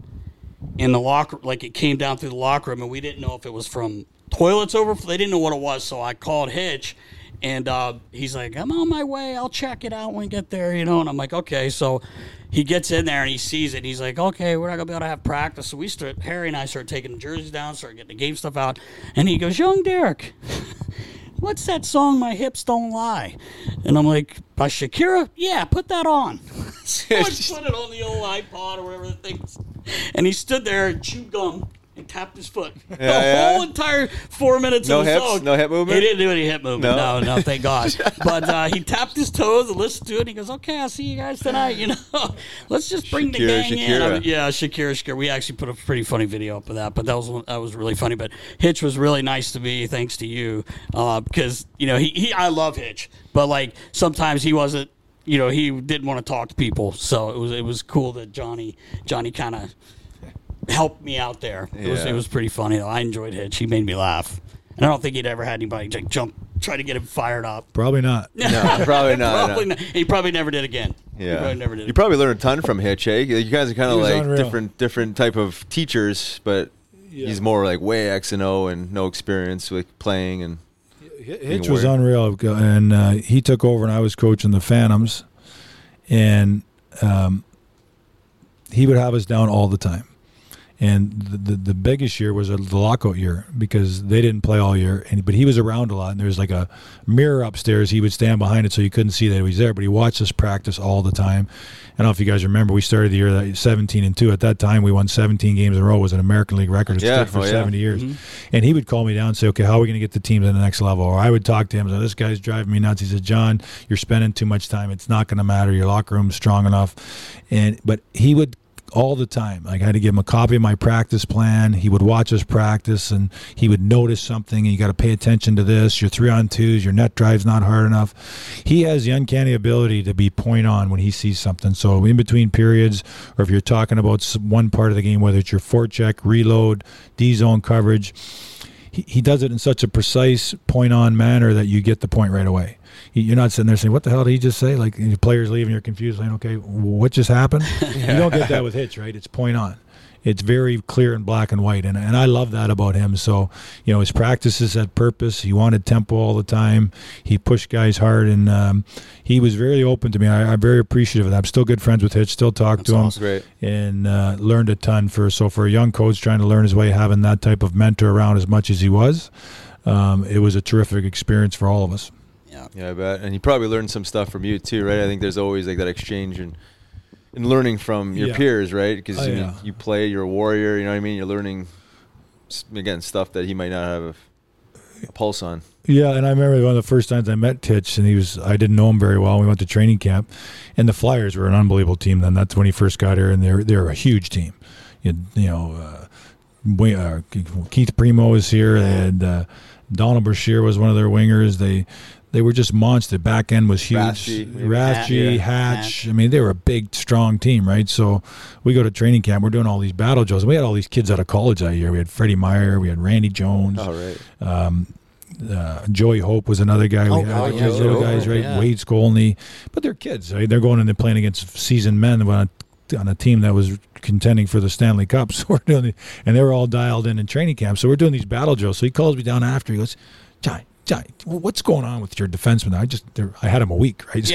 in the locker. Like it came down through the locker room, and we didn't know if it was from toilets overflow. They didn't know what it was, so I called Hitch. And uh, he's like, I'm on my way. I'll check it out when we get there, you know. And I'm like, okay. So he gets in there and he sees it. He's like, okay, we're not gonna be able to have practice. So we start. Harry and I start taking the jerseys down, start getting the game stuff out. And he goes, young Derek, what's that song? My hips don't lie. And I'm like, by Shakira? Yeah, put that on. so I put it on the old iPod or whatever the thing. And he stood there and chewed gum. And tapped his foot the yeah. whole entire four minutes No of the hips? song. No hip movement? He didn't do any hip movement. No? No, no, thank God. but uh, he tapped his toes and listened to it. And he goes, "Okay, I'll see you guys tonight. You know, let's just bring the Shakira, gang in." I mean, yeah, Shakira, Shakira. We actually put a pretty funny video up of that, but that was that was really funny. But Hitch was really nice to me, thanks to you, because you know he, he I love Hitch, but like sometimes he wasn't. You know, he didn't want to talk to people, so it was it was cool that Johnny Johnny kind of helped me out there. It was Yeah. it was pretty funny though. I enjoyed Hitch. He made me laugh. And I don't think he'd ever had anybody like jump try to get him fired up. Probably not. No, probably not. probably no. not. He probably never did again. He Yeah, probably never did. you probably learned a ton from Hitch. Eh? You guys are kind He of was like unreal. different, different type of teachers, but he's more like way X and O and no experience with playing and Hitch was aware. unreal, and uh, he took over, and I was coaching the Phantoms, and um, he would have us down all the time. And the, the, the biggest year was the lockout year because they didn't play all year. And but he was around a lot, and there was like a mirror upstairs. He would stand behind it so you couldn't see that he was there, but he watched us practice all the time. I don't know if you guys remember, we started the year that 17 and two. At that time, we won 17 games in a row. It was an American League record. Yeah, for oh, yeah. 70 years. Mm-hmm. And he would call me down and say, "Okay, how are we going to get the team to the next level?" Or I would talk to him. So this guy's driving me nuts. He said, "John, you're spending too much time. It's not going to matter. Your locker room's strong enough." And but he would all the time. Like I had to give him a copy of my practice plan. He would watch us practice, and he would notice something. And you got to pay attention to this. Your three on twos, your net drive's not hard enough. He has the uncanny ability to be point on when he sees something. So in between periods, or if you're talking about one part of the game, whether it's your forecheck, reload, D zone coverage, he, he does it in such a precise point on manner that you get the point right away. You- You're not sitting there saying, "What the hell did he just say?" Like the players leaving, you're confused, saying, "Okay, what just happened?" You don't get that with Hitch, right? It's point on. It's very clear and black and white, and and I love that about him. So, you know, his practices had purpose. He wanted tempo all the time. He pushed guys hard, and um, he was very open to me. I, I'm very appreciative of that. I'm still good friends with Hitch. Still talk to him. Great. and uh, learned a ton for so for a young coach trying to learn his way having that type of mentor around as much as he was um, it was a terrific experience for all of us Yeah, I bet. And he probably learned some stuff from you too, right? I think there's always like that exchange and and learning from your Yeah. peers, right? Because Oh, I mean, yeah. you play, you're a warrior. You know what I mean? You're learning again stuff that he might not have a, a pulse on. yeah and i remember one of the first times i met Hitch and he was i didn't know him very well we went to training camp and the flyers were an unbelievable team then that's when he first got here and they're they're a huge team you, you know uh, Wa- uh, Keith Primeau is here. They had uh, Donald Brashear was one of their wingers. They they were just monster. Back end was huge. Rathje, maybe. Rathje, Yeah. Hatch. I mean, they were a big, strong team, right? So we go to training camp. We're doing all these battle drills. We had all these kids out of college that year. We had Freddie Meyer. We had Randy Jones. All right. Uh, Joey Hope was another guy. Oh, we had oh, those yeah, little guys, right? yeah. Wade Skolney. But they're kids. Right? They're going and they're playing against seasoned men on a, on a team that was contending for the Stanley Cup. So we're doing, the, and they were all dialed in in training camp. So we're doing these battle drills. So he calls me down after. He goes, John, what's going on with your defenseman? I just, I had him a week, right?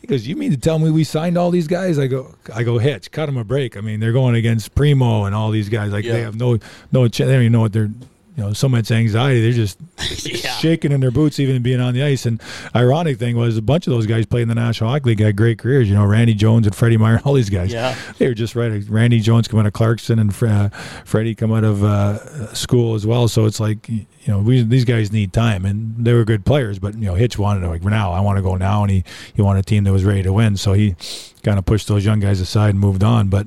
he goes, you mean to tell me we signed all these guys? I go, I go, Hitch, cut him a break. I mean, they're going against Primeau and all these guys. Like they have no, no, ch- they don't even know what they're you know, so much anxiety. They're just Yeah. shaking in their boots, even being on the ice. And ironic thing was, a bunch of those guys played in the National Hockey League, had great careers. You know, Randy Jones and Freddie Meyer, all these guys. Yeah. they were just right. Randy Jones come out of Clarkson, and uh, Freddie come out of uh, school as well. So it's like, you know, we these guys need time, and they were good players. But you know, Hitch wanted to like now. I want to go now, and he he wanted a team that was ready to win. So he kind of pushed those young guys aside and moved on. But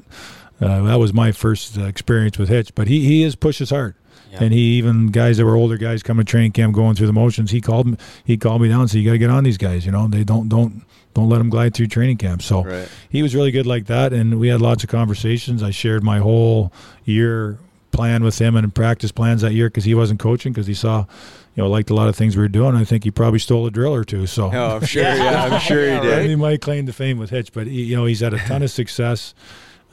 uh, that was my first uh, experience with Hitch. But he he is pushes hard. And he even guys that were older guys coming to training camp, going through the motions. He called me. He called me down and said, "You got to get on these guys. You know, they don't don't don't let them glide through training camp." So Right. he was really good like that, and we had lots of conversations. I shared my whole year plan with him and practice plans that year because he wasn't coaching because he saw, you know, liked a lot of things we were doing. I think he probably stole a drill or two. So Oh, I'm sure. Yeah, I'm sure he did. he might claim the fame with Hitch, but he, you know he's had a ton of success,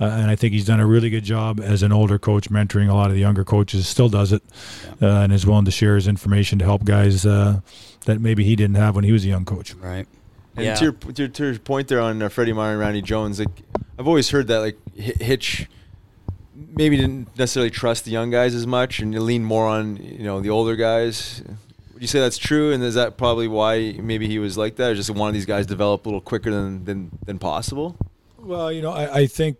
uh, and I think he's done a really good job as an older coach, mentoring a lot of the younger coaches. Still does it, uh, and is willing to share his information to help guys uh, that maybe he didn't have when he was a young coach. Right. And Yeah. to, your, to, your, to your point there on uh, Freddie Meyer and Randy Jones, like I've always heard that like Hitch maybe didn't necessarily trust the young guys as much and lean more on you know the older guys. Would you say that's true? And is that probably why maybe he was like that, or just one of these guys develop a little quicker than than, than possible? Well, you know, I, I think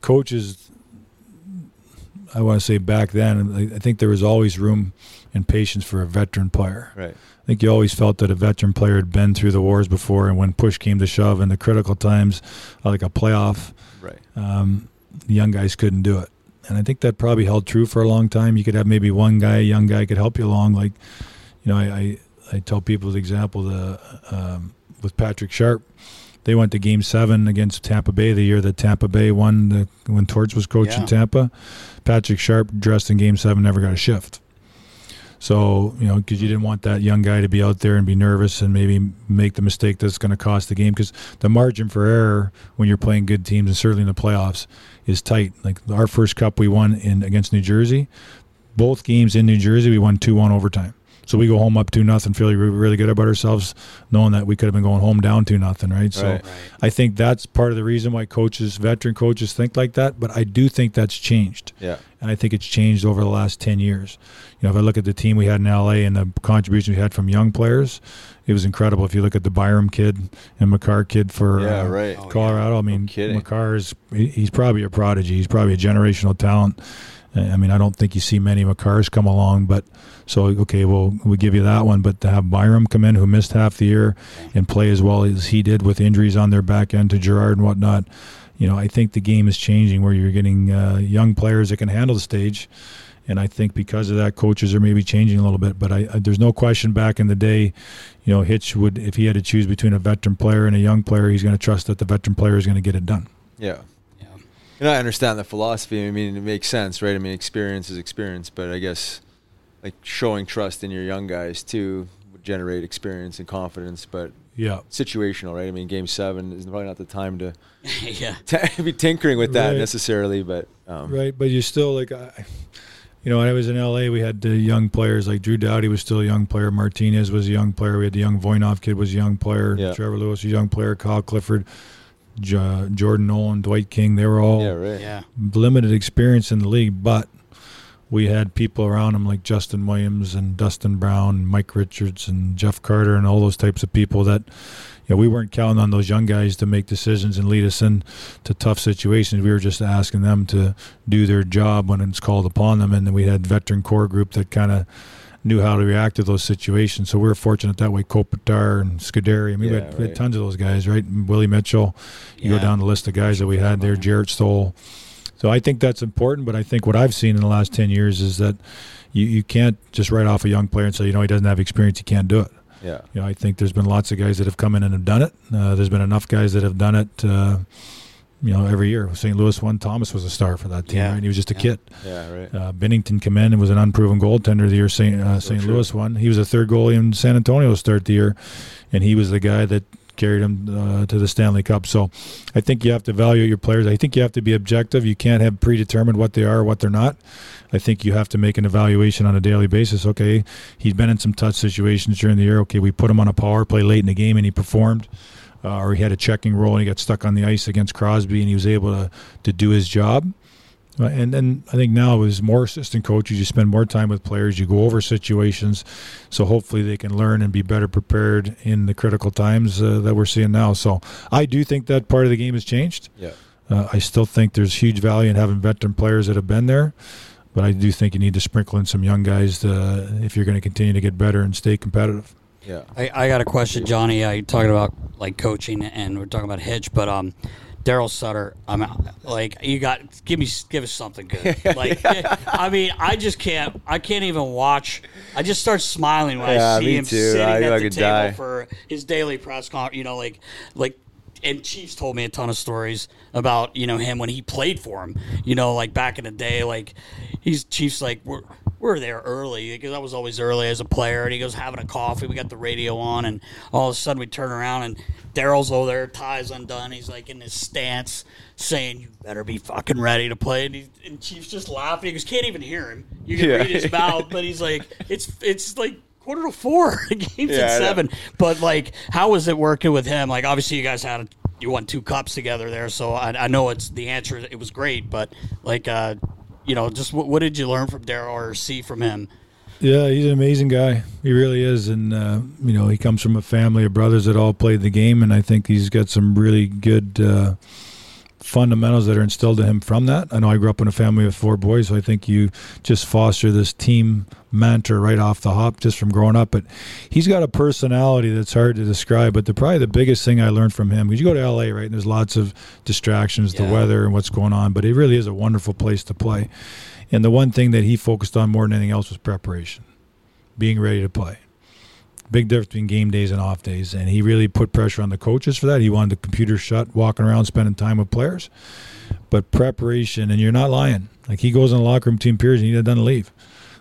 coaches. I want to say back then, I think there was always room and patience for a veteran player. Right. I think you always felt that a veteran player had been through the wars before, and when push came to shove in the critical times, uh, like a playoff, Right. um, the young guys couldn't do it. And I think that probably held true for a long time. You could have maybe one guy, a young guy, could help you along. Like, you know, I I, I tell people the example the um, with Patrick Sharp. They went to Game Seven against Tampa Bay the year that Tampa Bay won the, when Torts was coaching Yeah. Tampa. Patrick Sharp dressed in Game Seven never got a shift. So you know, because you didn't want that young guy to be out there and be nervous and maybe make the mistake that's going to cost the game. Because the margin for error when you're playing good teams and certainly in the playoffs is tight. Like our first cup we won in against New Jersey, both games in New Jersey we won two one overtime. So we go home up two nothing, feeling re- really good about ourselves, knowing that we could have been going home down two nothing, right? So Right. I think that's part of the reason why coaches, veteran coaches, think like that. But I do think that's changed Yeah. and I think it's changed over the last ten years. You know, if I look at the team we had in LA and the contribution we had from young players, it was incredible. If you look at the Byram kid and Makar kid for Yeah, uh, right. Oh, Colorado, I mean, kidding. Makar is he's probably a prodigy. He's probably a generational talent. I mean, I don't think you see many Makars come along, but so okay, well, we give you that one. But to have Byram come in, who missed half the year, and play as well as he did with injuries on their back end to Girard and whatnot, you know, I think the game is changing where you're getting uh, young players that can handle the stage. And I think because of that, coaches are maybe changing a little bit. But I, I, there's no question back in the day, you know, Hitch would, if he had to choose between a veteran player and a young player, he's going to trust that the veteran player is going to get it done. Yeah. Yeah. And I understand the philosophy. I mean, it makes sense, right? I mean, experience is experience, but I guess like showing trust in your young guys too would generate experience and confidence, but Yeah. situational, right? I mean, game seven is probably not the time to yeah. t- be tinkering with that Right. necessarily, but um, Right, but you still like, I, you know, when I was in LA, we had the young players like Drew Doughty was still a young player, Martinez was a young player, we had the young Voinov kid was a young player, Yeah. Trevor Lewis was a young player, Kyle Clifford, J- Jordan Nolan, Dwight King, they were all yeah, right. Yeah. limited experience in the league, but we had people around them like Justin Williams and Dustin Brown, and Mike Richards and Jeff Carter and all those types of people that you know, we weren't counting on those young guys to make decisions and lead us in to tough situations. We were just asking them to do their job when it's called upon them. And then we had veteran core group that kind of knew how to react to those situations. So we were fortunate that way. Kopitar and Scuderi. I mean, we, Yeah, had, we had tons of those guys, right? And Willie Mitchell. You Yeah. go down the list of guys that we had there. Jarrett Stoll. So I think that's important. But I think what I've seen in the last ten years is that you, you can't just write off a young player and say, you know, he doesn't have experience, he can't do it. Yeah. You know, I think there's been lots of guys that have come in and have done it. Uh, there's been enough guys that have done it. Uh, you know, every year. St. Louis won. Thomas was a star for that team, Yeah. right? And he was just a Yeah. kid. Yeah, right. Uh, Binnington came in and was an unproven goaltender the year St. Uh, St. true. Louis won. He was a third goalie in San Antonio to start the year, and he was the guy that carried him uh, to the Stanley Cup. So I think you have to evaluate your players. I think you have to be objective. You can't have predetermined what they are or what they're not. I think you have to make an evaluation on a daily basis. Okay, he's been in some tough situations during the year. Okay, we put him on a power play late in the game and he performed. Uh, or he had a checking role and he got stuck on the ice against Crosby and he was able to, to do his job. Right, And then I think now as more assistant coaches, you spend more time with players, you go over situations, so hopefully they can learn and be better prepared in the critical times uh, that we're seeing now. So I do think that part of the game has changed. Yeah. Uh, I still think there's huge value in having veteran players that have been there, but I do think you need to sprinkle in some young guys to, if you're going to continue to get better and stay competitive. Yeah. I, I got a question, Johnny. I talking about like coaching, and we're talking about Hitch, but um, Darryl Sutter. I'm like you got give me give us something good. Like I mean, I just can't. I can't even watch. I just start smiling when Yeah, I see him too. sitting I- at the table die. for his daily press conference. You know, like like. And Chiefs told me a ton of stories about you know him when he played for him. You know, like back in the day, like he's Chiefs like we're we're there early because I was always early as a player. And he goes having a coffee. We got the radio on, and all of a sudden we turn around and Darryl's over there, ties undone. He's like in his stance, saying, "You better be fucking ready to play." And, he, and Chiefs just laughing because can't even hear him. You can Yeah. read his mouth, but he's like, "It's it's like." Quarter to four, the game's Yeah, at seven. But like, how was it working with him? Like, obviously, you guys had you won two cups together there, so I, I know it's the answer. It was great, but like, uh, you know, just what, what did you learn from Darryl or see from him? Yeah, he's an amazing guy. He really is, and uh, you know he comes from a family of brothers that all played the game, and I think he's got some really good uh, fundamentals that are instilled in him from that. I know I grew up in a family of four boys, so I think you just foster this team mantra right off the hop just from growing up. But he's got a personality that's hard to describe. But the probably the biggest thing I learned from him because you go to LA, right? And there's lots of distractions, the weather and what's going on, but it really is a wonderful place to play. And the one thing that he focused on more than anything else was preparation, being ready to play. Big difference between game days and off days. And he really put pressure on the coaches for that. He wanted the computer shut, walking around, spending time with players. But preparation, and you're not lying. Like he goes in the locker room team periods and he doesn't leave.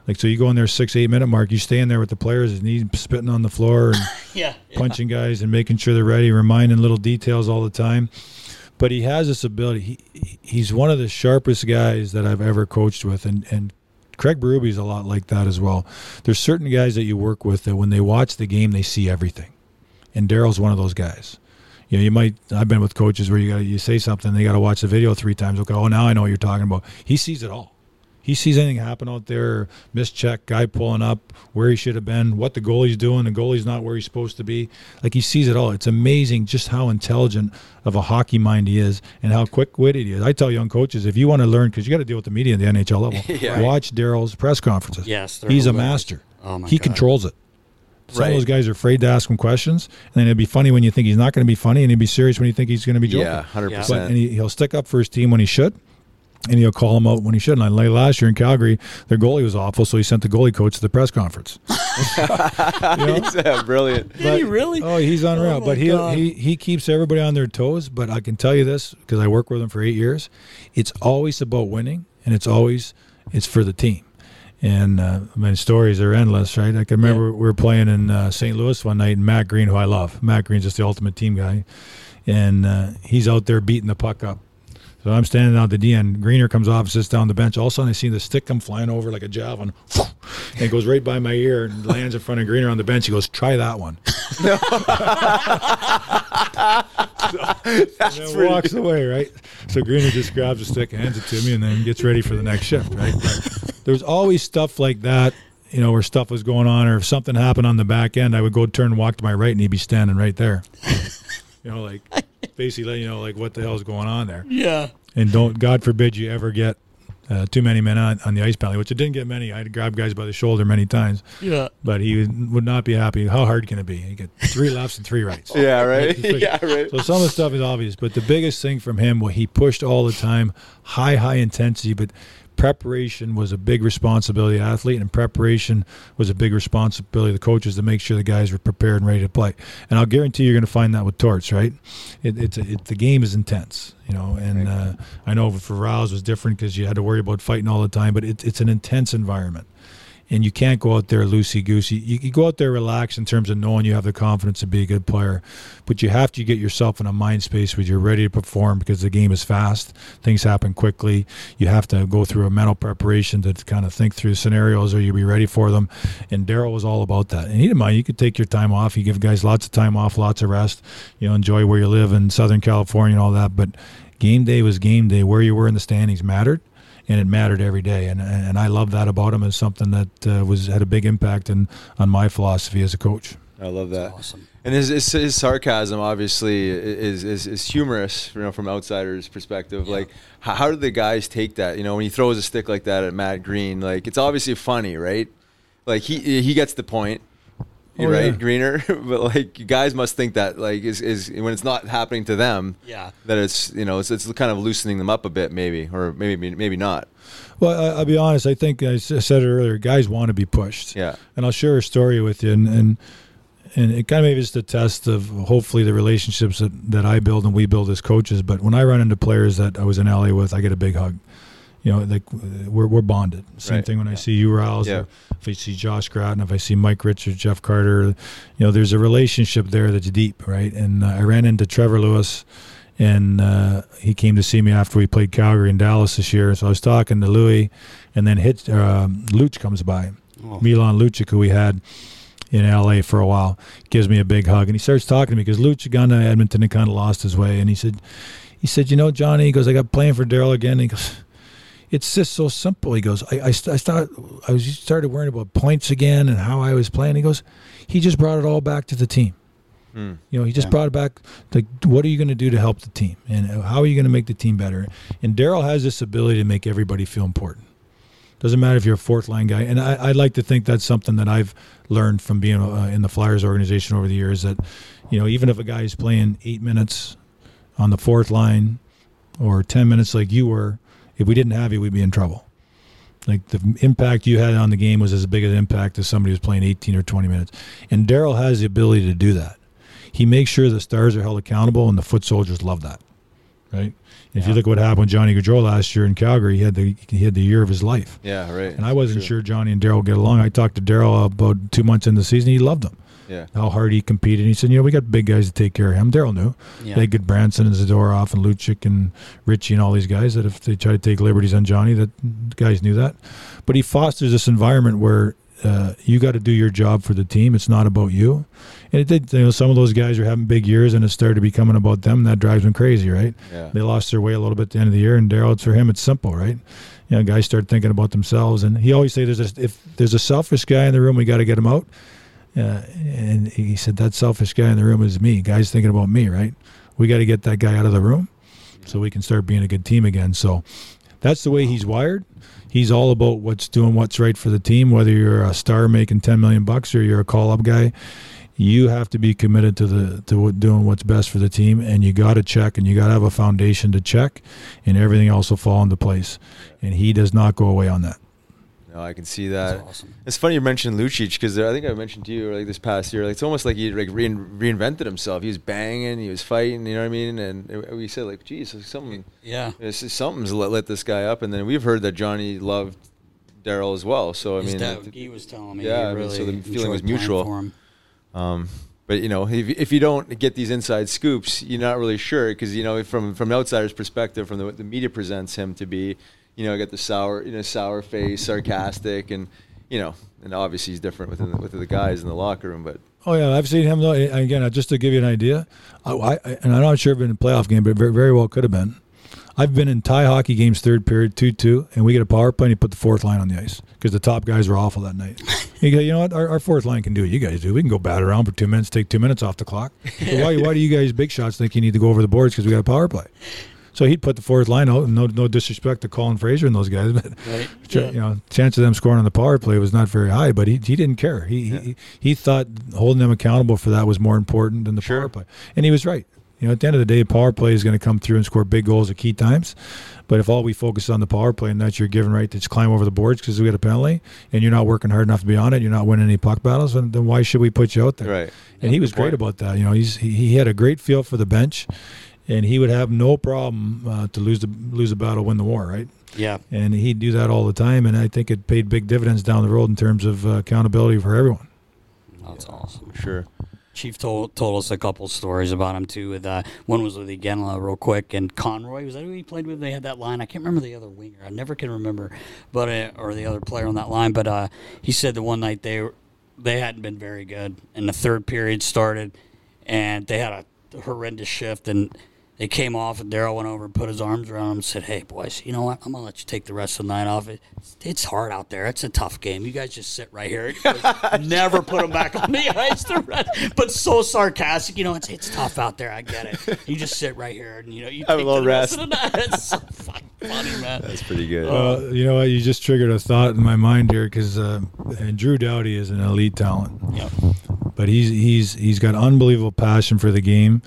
Like so, you go in there six, eight minute mark. You stay in there with the players, and he's spitting on the floor and Yeah, punching guys and making sure they're ready, reminding little details all the time. But he has this ability. He he's one of the sharpest guys that I've ever coached with, and and Craig Berube is a lot like that as well. There's certain guys that you work with that when they watch the game, they see everything, and Darryl's one of those guys. You know, you might. I've been with coaches where you got you say something, they got to watch the video three times. Okay, oh now I know what you're talking about. He sees it all. He sees anything happen out there, mischeck, guy pulling up, where he should have been, what the goalie's doing, the goalie's not where he's supposed to be. Like he sees it all. It's amazing just how intelligent of a hockey mind he is and how quick witted he is. I tell young coaches if you want to learn, because you got to deal with the media at the NHL level, watch Darryl's press conferences. Yes, he's a master. Oh my he God. controls it. Some Right. of those guys are afraid to ask him questions, and then it'd be funny when you think he's not going to be funny, and he'd be serious when you think he's going to be joking. Yeah, hundred percent. and he, he'll stick up for his team when he should, and he'll call him out when he shouldn't. Like like last year in Calgary, their goalie was awful, so he sent the goalie coach to the press conference. You know? yeah, brilliant. Did he really? Oh, he's unreal. Oh, but he God. he he keeps everybody on their toes. But I can tell you this because I work with him for eight years. It's always about winning, and it's always it's for the team. And uh, I mean, stories are endless, right? I can remember we were playing in uh, St. Louis one night, and Matt Greene, who I love, Matt Greene's just the ultimate team guy, and uh, he's out there beating the puck up. So I'm standing out the DN. Greener comes off, sits down on the bench. All of a sudden, I see the stick come flying over like a javelin, and it goes right by my ear and lands in front of Greener on the bench. He goes, "Try that one." That's and then walks away, right? So Greener just grabs the stick, hands it to me, and then gets ready for the next shift, right? But there's always stuff like that, you know, where stuff was going on, or if something happened on the back end, I would go turn and walk to my right, and he'd be standing right there. You know, like basically letting you know, like what the hell's going on there. Yeah. And don't, God forbid, you ever get uh, too many men on, on the ice penalty, which it didn't get many. I had to grab guys by the shoulder many times, Yeah. but he would, would not be happy. How hard can it be? You get three lefts and three rights. Yeah, right. Right? yeah, right. So some of the stuff is obvious, but the biggest thing from him, what he pushed all the time, high, high intensity, but preparation was a big responsibility of the athlete, and preparation was a big responsibility of the coaches to make sure the guys were prepared and ready to play. And I'll guarantee you're going to find that with Torts, right? It, it's a, it, the game is intense, you know. And uh, I know for Rouse was different because you had to worry about fighting all the time, but it, it's an intense environment and you can't go out there loosey goosey. You, you go out there relaxed in terms of knowing you have the confidence to be a good player, but you have to get yourself in a mind space where you're ready to perform because the game is fast. Things happen quickly. You have to go through a mental preparation to kind of think through scenarios or you'll be ready for them. And Darryl was all about that. And he didn't mind. You could take your time off. You give guys lots of time off, lots of rest. You know, enjoy where you live in Southern California and all that. But game day was game day. Where you were in the standings mattered and it mattered every day. And and I love that about him as something that uh, was had a big impact in, on my philosophy as a coach. I love that. awesome. And his, his, his sarcasm obviously is, is, is humorous, you know, from outsiders' perspective. Like, how, how do the guys take that? You know, when he throws a stick like that at Matt Greene, like it's obviously funny, right? Like he he gets the point, Oh, right, yeah. Greener. but like, you guys must think that like is, is when it's not happening to them, Yeah. that it's you know it's, it's kind of loosening them up a bit, maybe, or maybe maybe not. Well, I, I'll be honest. I think I said it earlier. Guys want to be pushed. Yeah. And I'll share a story with you, and and, and it kind of maybe is the test of hopefully the relationships that, that I build and we build as coaches. But when I run into players that I was in LA with, I get a big hug. You know, like we're we're bonded. Same Right. thing when I see you, Rouse, Yeah. if I see Josh Gratton, if I see Mike Richards, Jeff Carter. You know, there's a relationship there that's deep, right? And uh, I ran into Trevor Lewis and uh, he came to see me after we played Calgary and Dallas this year. So I was talking to Lewis, and then hit um, Luch comes by, Milan Lucic, who we had in L.A. for a while, gives me a big hug, and he starts talking to me because Luch had gone to Edmonton and kind of lost his way, and he said, he said, you know, Johnny, he goes, I got playing for Darryl again. He goes. It's just so simple. He goes, I, I, I started, I was started worrying about points again and how I was playing. He goes, he just brought it all back to the team. You know, he just brought it back. Like, what are you going to do to help the team, and how are you going to make the team better? And Darryl has this ability to make everybody feel important. Doesn't matter if you're a fourth line guy, and I, I'd like to think that's something that I've learned from being uh, in the Flyers organization over the years. That you know, even if a guy is playing eight minutes on the fourth line or ten minutes like you were, if we didn't have you, we'd be in trouble. Like the impact you had on the game was as big an impact as somebody who's playing 18 or 20 minutes. And Darryl has the ability to do that. He makes sure the stars are held accountable, and the foot soldiers love that. Right? If you look at what happened with Johnny Gaudreau last year in Calgary, he had the he had the year of his life. Yeah, right. And I wasn't True. sure Johnny and Darryl would get along. I talked to Darryl about two months into the season. He loved him. Yeah. How hard he competed. He said, you know, we got big guys to take care of him. Darryl knew. Yeah. They had Branson and Zadorov and Lucic and Richie and all these guys that if they try to take liberties on Johnny, that guys knew that. But he fosters this environment where uh, you got to do your job for the team. It's not about you. And it did. You know, some of those guys are having big years, and it started becoming about them. That drives them crazy, right? Yeah. They lost their way a little bit at the end of the year, and Darryl, it's for him, it's simple, right? You know, guys start thinking about themselves, and he always say, "There's a, if there's a selfish guy in the room, we got to get him out." Uh, and he said, "That selfish guy in the room is me. Guys thinking about me, right? We got to get that guy out of the room, so we can start being a good team again." So that's the way he's wired. He's all about what's doing what's right for the team. Whether you're a star making ten million bucks or you're a call up guy, you have to be committed to the to doing what's best for the team, and you got to check, and you got to have a foundation to check, and everything else will fall into place. And he does not go away on that. No, I can see that. Awesome. It's funny you mentioned Lucic because I think I mentioned to you like this past year. Like it's almost like he like rein, reinvented himself. He was banging, he was fighting. You know what I mean? And it- we said like, geez, like, something. Yeah. Something's lit, lit this guy up. And then we've heard that Johnny loved Darryl as well. So I His mean, dad, he was telling me. Yeah, he I mean, really so the feeling was mutual. For him. Um, but you know, if, if you don't get these inside scoops, you're not really sure because you know from from an outsider's perspective, from the, what the media presents him to be, you know, I got the sour, you know, sour face, sarcastic, and you know, and obviously he's different within the, within the guys in the locker room. But Oh yeah, I've seen him though. Again, uh, just to give you an idea, I, I and I'm not sure if been in a playoff game, but very, very well could have been. I've been in tie hockey games, third period, two two, and we get a power play, and he put the fourth line on the ice because the top guys were awful that night. You go, you know what? Our, our fourth line can do what you guys do. We can go bat around for two minutes, take two minutes off the clock. So why why do you guys big shots think you need to go over the boards because we got a power play? So he'd put the fourth line out. and No, no disrespect to Colin Fraser and those guys, but Right. Ch- you know, chance of them scoring on the power play was not very high, but he, he didn't care. He, he he thought holding them accountable for that was more important than the power play, and he was right. You know, at the end of the day, power play is going to come through and score big goals at key times. But if all we focus on the power play and that's your given right to just climb over the boards because we got a penalty, and you're not working hard enough to be on it, you're not winning any puck battles, then, then why should we put you out there? Right. And he was great about that. You know, he's he, he had a great feel for the bench, and he would have no problem uh, to lose the lose a battle, win the war, right? Yeah. and he'd do that all the time. And I think it paid big dividends down the road in terms of uh, accountability for everyone. That's awesome. sure. Chief told told us a couple stories about him too. With uh, one was with Iginla, real quick, and Conroy was that who he played with? They had that line. I can't remember the other winger. I never can remember, but uh, or the other player on that line. But uh, he said the one night they they hadn't been very good, and the third period started, and they had a horrendous shift, and they came off, and Darryl went over and put his arms around him and said, "Hey, boys, you know what? I'm gonna let you take the rest of the night off. It, it's hard out there. It's a tough game. You guys just sit right here. Never put them back on the ice. The rest, but so sarcastic. You know, it's it's tough out there. I get it. You just sit right here, and you know, you Have a little the rest rest. of the night. It's so fucking funny, man. That's pretty good. Uh, you know what? You just triggered a thought in my mind here because uh, and Drew Doughty is an elite talent, Yep. but he's he's he's got unbelievable passion for the game,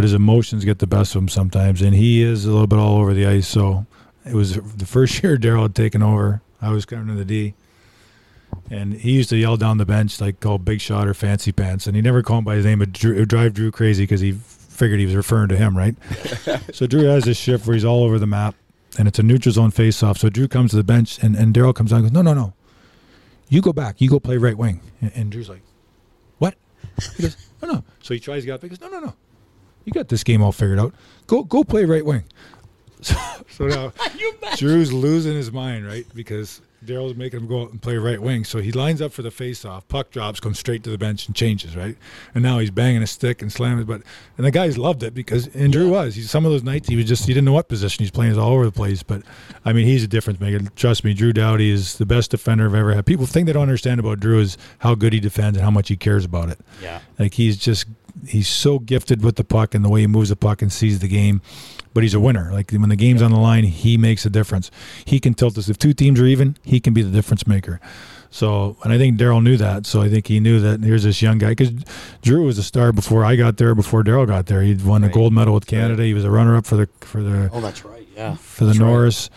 but his emotions get the best of him sometimes, and he is a little bit all over the ice. So it was the first year Darryl had taken over. I was coming to the D, and he used to yell down the bench like call Big Shot or Fancy Pants, and he never called him by his name. It, drew, it would drive Drew crazy because he figured he was referring to him, right? so Drew has this shift where he's all over the map, and it's a neutral zone face-off. So Drew comes to the bench, and, and Darryl comes on and goes, no, no, no. You go back. You go play right wing. And, and Drew's like, what? He goes, no, no. So he tries to get up. He goes, no, no, no. You got this game all figured out. Go go play right wing. So, so now Drew's losing his mind, right? Because Darryl's making him go out and play right wing. So he lines up for the face-off. Puck drops, comes straight to the bench and changes, right? And now he's banging a stick and slamming. It. But and the guys loved it because and Drew was. He's some of those nights he was just he didn't know what position he's playing. He's all over the place. But I mean, he's a difference maker. Trust me, Drew Doughty is the best defender I've ever had. People think they don't understand about Drew is how good he defends and how much he cares about it. Yeah. Like he's just he's so gifted with the puck and the way he moves the puck and sees the game. But he's a winner. Like when the game's on the line, he makes a difference. He can tilt us. If two teams are even, he can be the difference maker. So, and I think Darryl knew that. So I think he knew that here's this young guy because Drew was a star before I got there. Before Darryl got there, he'd won a gold medal with Canada. He was a runner-up for the for the Oh, that's right. Yeah. for the That's right. Norris.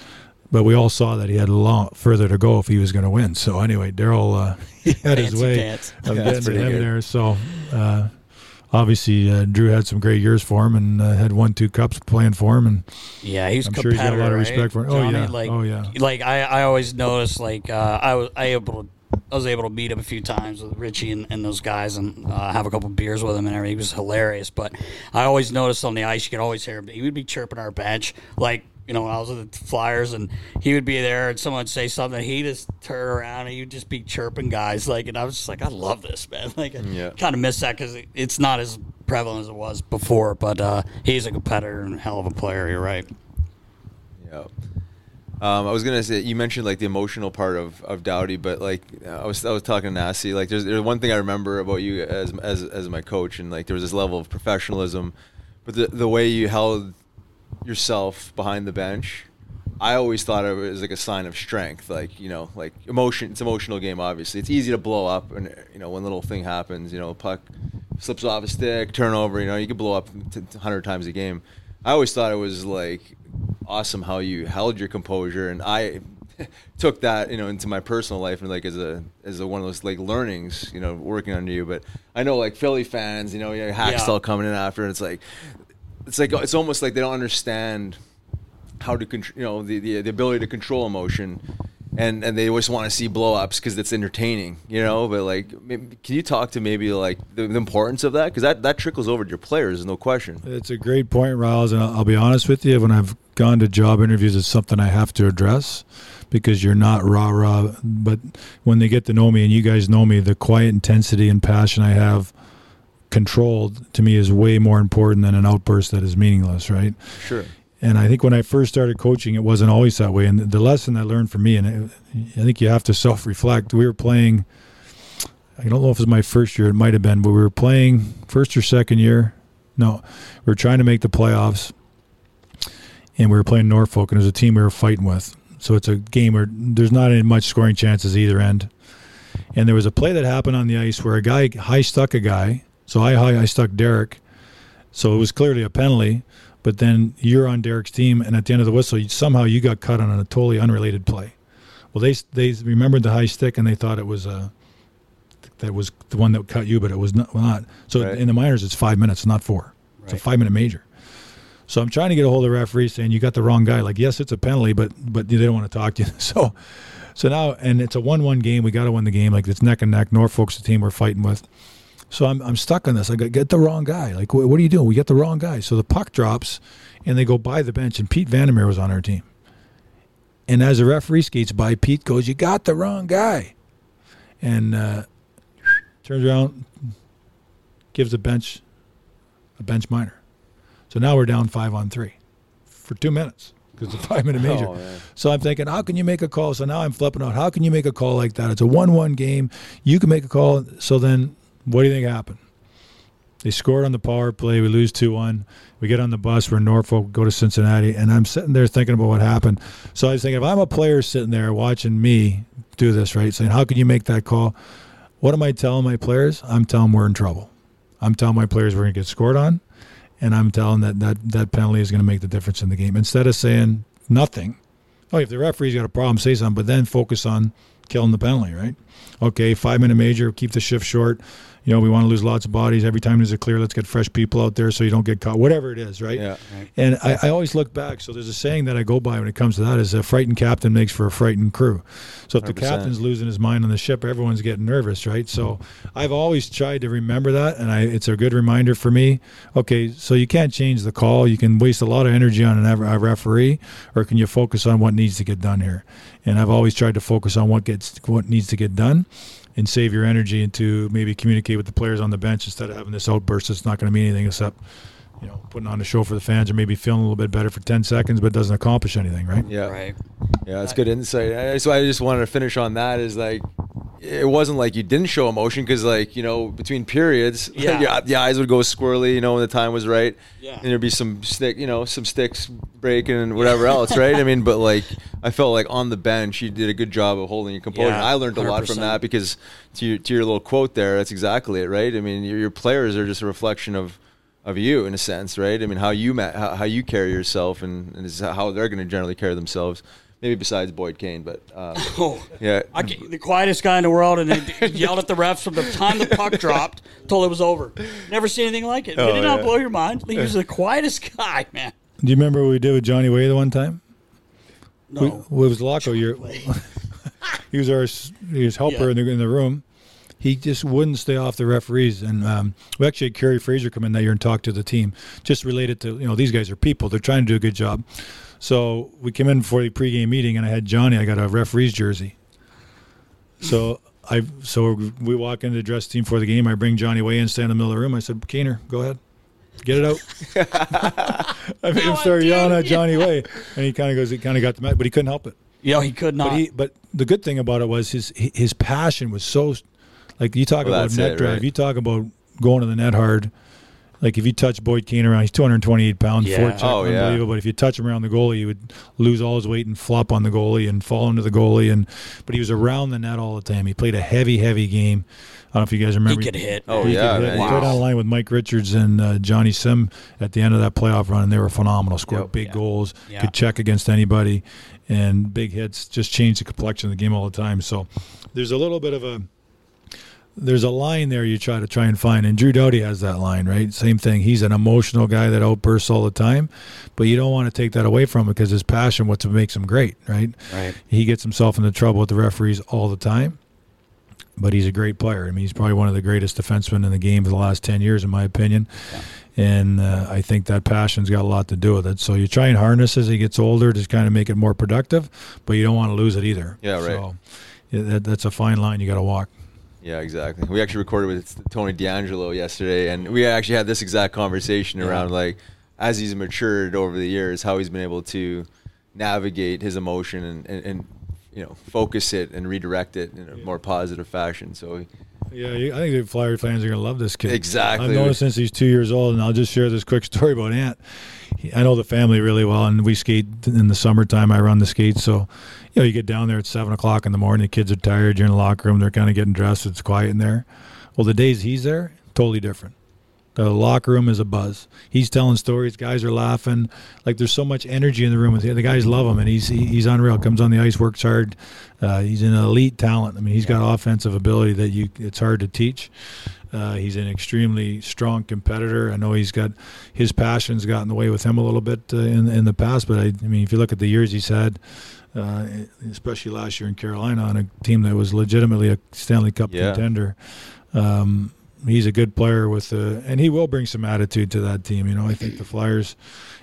But we all saw that he had a lot further to go if he was going to win. So anyway, Darryl uh, had his way pants. of Yeah, getting to him good. there. So uh, obviously, uh, Drew had some great years for him and uh, had won two cups playing for him. And Yeah, he's I'm sure he's got a lot of respect for right, him. Oh, yeah. Like, Oh, yeah. Like I, I always noticed like uh, I was I able to I was able to meet him a few times with Richie and, and those guys and uh, have a couple beers with him and everything. He was hilarious. But I always noticed on the ice you could always hear him. He would be chirping our bench like. You know, when I was with the Flyers, and he would be there, and someone would say something, he'd just turn around and he'd just be chirping guys, like, and I was just like, I love this, man. Like, Yeah. I kind of miss that because it's not as prevalent as it was before. But uh, he's a competitor and a hell of a player. You're right. Yeah. Um, I was gonna say you mentioned like the emotional part of, of Doughty, but like I was I was talking to Nasty. Like there's there's one thing I remember about you as as as my coach, and like there was this level of professionalism, but the the way you held yourself behind the bench, I always thought of it was like a sign of strength. Like you know, like emotion. It's an emotional game. Obviously, it's easy to blow up, and you know when little thing happens, you know, puck slips off a stick, turnover. You know, you could blow up t- hundred times a game. I always thought it was like awesome how you held your composure, and I took that you know into my personal life and like as a as a, one of those like learnings, you know, working under you. But I know like Philly fans, you know, you Hakstol Yeah. coming in after, and it's like it's like it's almost like they don't understand how to control, you know, the, the the ability to control emotion, and and they always want to see blow ups because it's entertaining, you know. But like, maybe, can you talk to maybe like the, the importance of that because that that trickles over to your players, no question. It's a great point, Riles, and I'll, I'll be honest with you. When I've gone to job interviews, it's something I have to address because you're not rah rah. But when they get to know me, and you guys know me, the quiet intensity and passion I have controlled to me is way more important than an outburst that is meaningless, right? Sure. And I think when I first started coaching, it wasn't always that way. And the lesson I learned from me, and I think you have to self reflect. We were playing. I don't know if it was my first year. It might have been, but we were playing first or second year. No, we were trying to make the playoffs, and we were playing Norfolk, and it was a team we were fighting with. So it's a game where there's not any much scoring chances either end. And there was a play that happened on the ice where a guy high stuck a guy. So I high I stuck Derek. So it was clearly a penalty. But then you're on Derek's team, and at the end of the whistle, you, somehow you got cut on a totally unrelated play. Well, they they remembered the high stick, and they thought it was a that was the one that cut you, but it was not. Well, not. So Right. in the minors, it's five minutes, not four. It's a five minute major. So I'm trying to get a hold of the referee saying you got the wrong guy. Like, yes, it's a penalty, but but they don't want to talk to you. So so now and it's a one one game. We got to win the game. Like it's neck and neck. Norfolk's the team we're fighting with. So I'm I'm stuck on this. I got get the wrong guy. Like what, what are you doing? We get the wrong guy. So the puck drops, and they go by the bench, and Pete Vandermeer was on our team. And as the referee skates by, Pete goes, "You got the wrong guy," and uh, turns around, gives the bench a bench minor. So now we're down five on three for two minutes because it's a five minute major. Oh, so I'm thinking, how can you make a call? So now I'm flipping out. How can you make a call like that? It's a one-one game. You can make a call. So then, what do you think happened? They scored on the power play. We lose 2 1. We get on the bus. We're in Norfolk, go to Cincinnati. And I'm sitting there thinking about what happened. So I was thinking, if I'm a player sitting there watching me do this, right, saying, how can you make that call? What am I telling my players? I'm telling them we're in trouble. I'm telling my players we're going to get scored on. And I'm telling that, that that penalty is going to make the difference in the game. Instead of saying nothing, oh, if the referee's got a problem, say something, but then focus on killing the penalty, right? Okay, five minute major, keep the shift short. You know, we want to lose lots of bodies. Every time there's a clear, let's get fresh people out there so you don't get caught, whatever it is, right? Yeah. right. And I, I always look back. So there's a saying that I go by when it comes to that is a frightened captain makes for a frightened crew. So if the 100%. captain's losing his mind on the ship, everyone's getting nervous, right? So I've always tried to remember that, and I, it's a good reminder for me. Okay, so you can't change the call. You can waste a lot of energy on an, a referee, or can you focus on what needs to get done here? And I've always tried to focus on what gets what needs to get done and save your energy and to maybe communicate with the players on the bench instead of having this outburst that's not going to mean anything except you know putting on a show for the fans or maybe feeling a little bit better for 10 seconds but doesn't accomplish anything right Yeah. Right. Yeah, that's good insight. So I just wanted to finish on that. Is like, it wasn't like you didn't show emotion because, like, you know, between periods, Yeah. your, the eyes would go squirrely. You know, when the time was right. Yeah. And there'd be some stick, you know, some sticks breaking and whatever else, right? I mean, but like, I felt like on the bench, you did a good job of holding your composure. Yeah, I learned a lot from that because to your, to your little quote there, that's exactly it, right? I mean, your, your players are just a reflection of. Of you, in a sense, right? I mean, how you ma- how, how you carry yourself, and, and is how they're going to generally carry themselves. Maybe besides Boyd Kane, but um, Oh, yeah, I the quietest guy in the world, and they yelled at the refs from the time the puck dropped till it was over. Never seen anything like it. Did Oh, it not yeah. blow your mind? He was the quietest guy, man. Do you remember what we did with johnny way the one time No. we, well, it was Laco. Your, he was our he was helper Yeah. in the in the room. He just wouldn't stay off the referees, and um, we actually had Kerry Fraser come in that year and talk to the team, just related to you know these guys are people. They're trying to do a good job. So we came in for the pregame meeting, and I had Johnny. I got a referee's jersey. So I so we walk into the dress team for the game. I bring Johnny Way in, stand in the middle of the room. I said, Keener, go ahead. Get it out. I made him start yelling at Johnny Way, and he kind of goes. He kind of got the mad, but he couldn't help it. Yeah, he could not. But he, but the good thing about it was his his passion was so, like you talk Well, about net it, drive, right. you talk about going to the net hard. Like if you touch Boyd Kane around, he's 228 pounds, Yeah. forecheck, Oh, yeah. unbelievable. But if you touch him around the goalie, he would lose all his weight and flop on the goalie and fall into the goalie. And but he was around the net all the time. He played a heavy, heavy game. I don't know if you guys remember. he could hit. Oh, He yeah, could hit. man. He He played on the line with Mike Richards and uh, Johnny Sim at the end of that playoff run, and they were phenomenal. Scored Yep. big goals, Yeah. could check against anybody, and big hits. Just changed the complexion of the game all the time. So there's a little bit of a there's a line there you try to try and find, and Drew Doughty has that line, right? Same thing. He's an emotional guy that outbursts all the time, but you don't want to take that away from him because his passion, what makes him great, right? Right. He gets himself into trouble with the referees all the time, but he's a great player. I mean, he's probably one of the greatest defensemen in the game for the last 10 years, in my opinion. And uh, I think that passion's got a lot to do with it. So you try and harness as he gets older to kind of make it more productive, but you don't want to lose it either. Yeah, right. So yeah, that, that's a fine line you got to walk. Yeah, exactly. We actually recorded with Tony DeAngelo yesterday, and we actually had this exact conversation around like as he's matured over the years, how he's been able to navigate his emotion and, and, and you know focus it and redirect it in a more positive fashion. So Yeah, I think the Flyer fans are going to love this kid. Exactly. I've known him since he's two years old, and I'll just share this quick story about Ant. I know the family really well, and we skate in the summertime. I run the skates, so you know you get down there at seven o'clock in the morning. The kids are tired. You're in the locker room. They're kind of getting dressed. It's quiet in there. Well, the days he's there, totally different. The locker room is a buzz. He's telling stories. Guys are laughing. Like there's so much energy in the room with him. The guys love him, and he's he, he's unreal. Comes on the ice, works hard. Uh, he's an elite talent. I mean, he's got offensive ability that you it's hard to teach. Uh, he's an extremely strong competitor. I know he's got his passions got in the way with him a little bit uh, in in the past, but I, I mean, if you look at the years he's had, uh, especially last year in Carolina on a team that was legitimately a Stanley Cup Yeah. contender. Um, he's a good player with, the, and he will bring some attitude to that team. You know, I think the Flyers,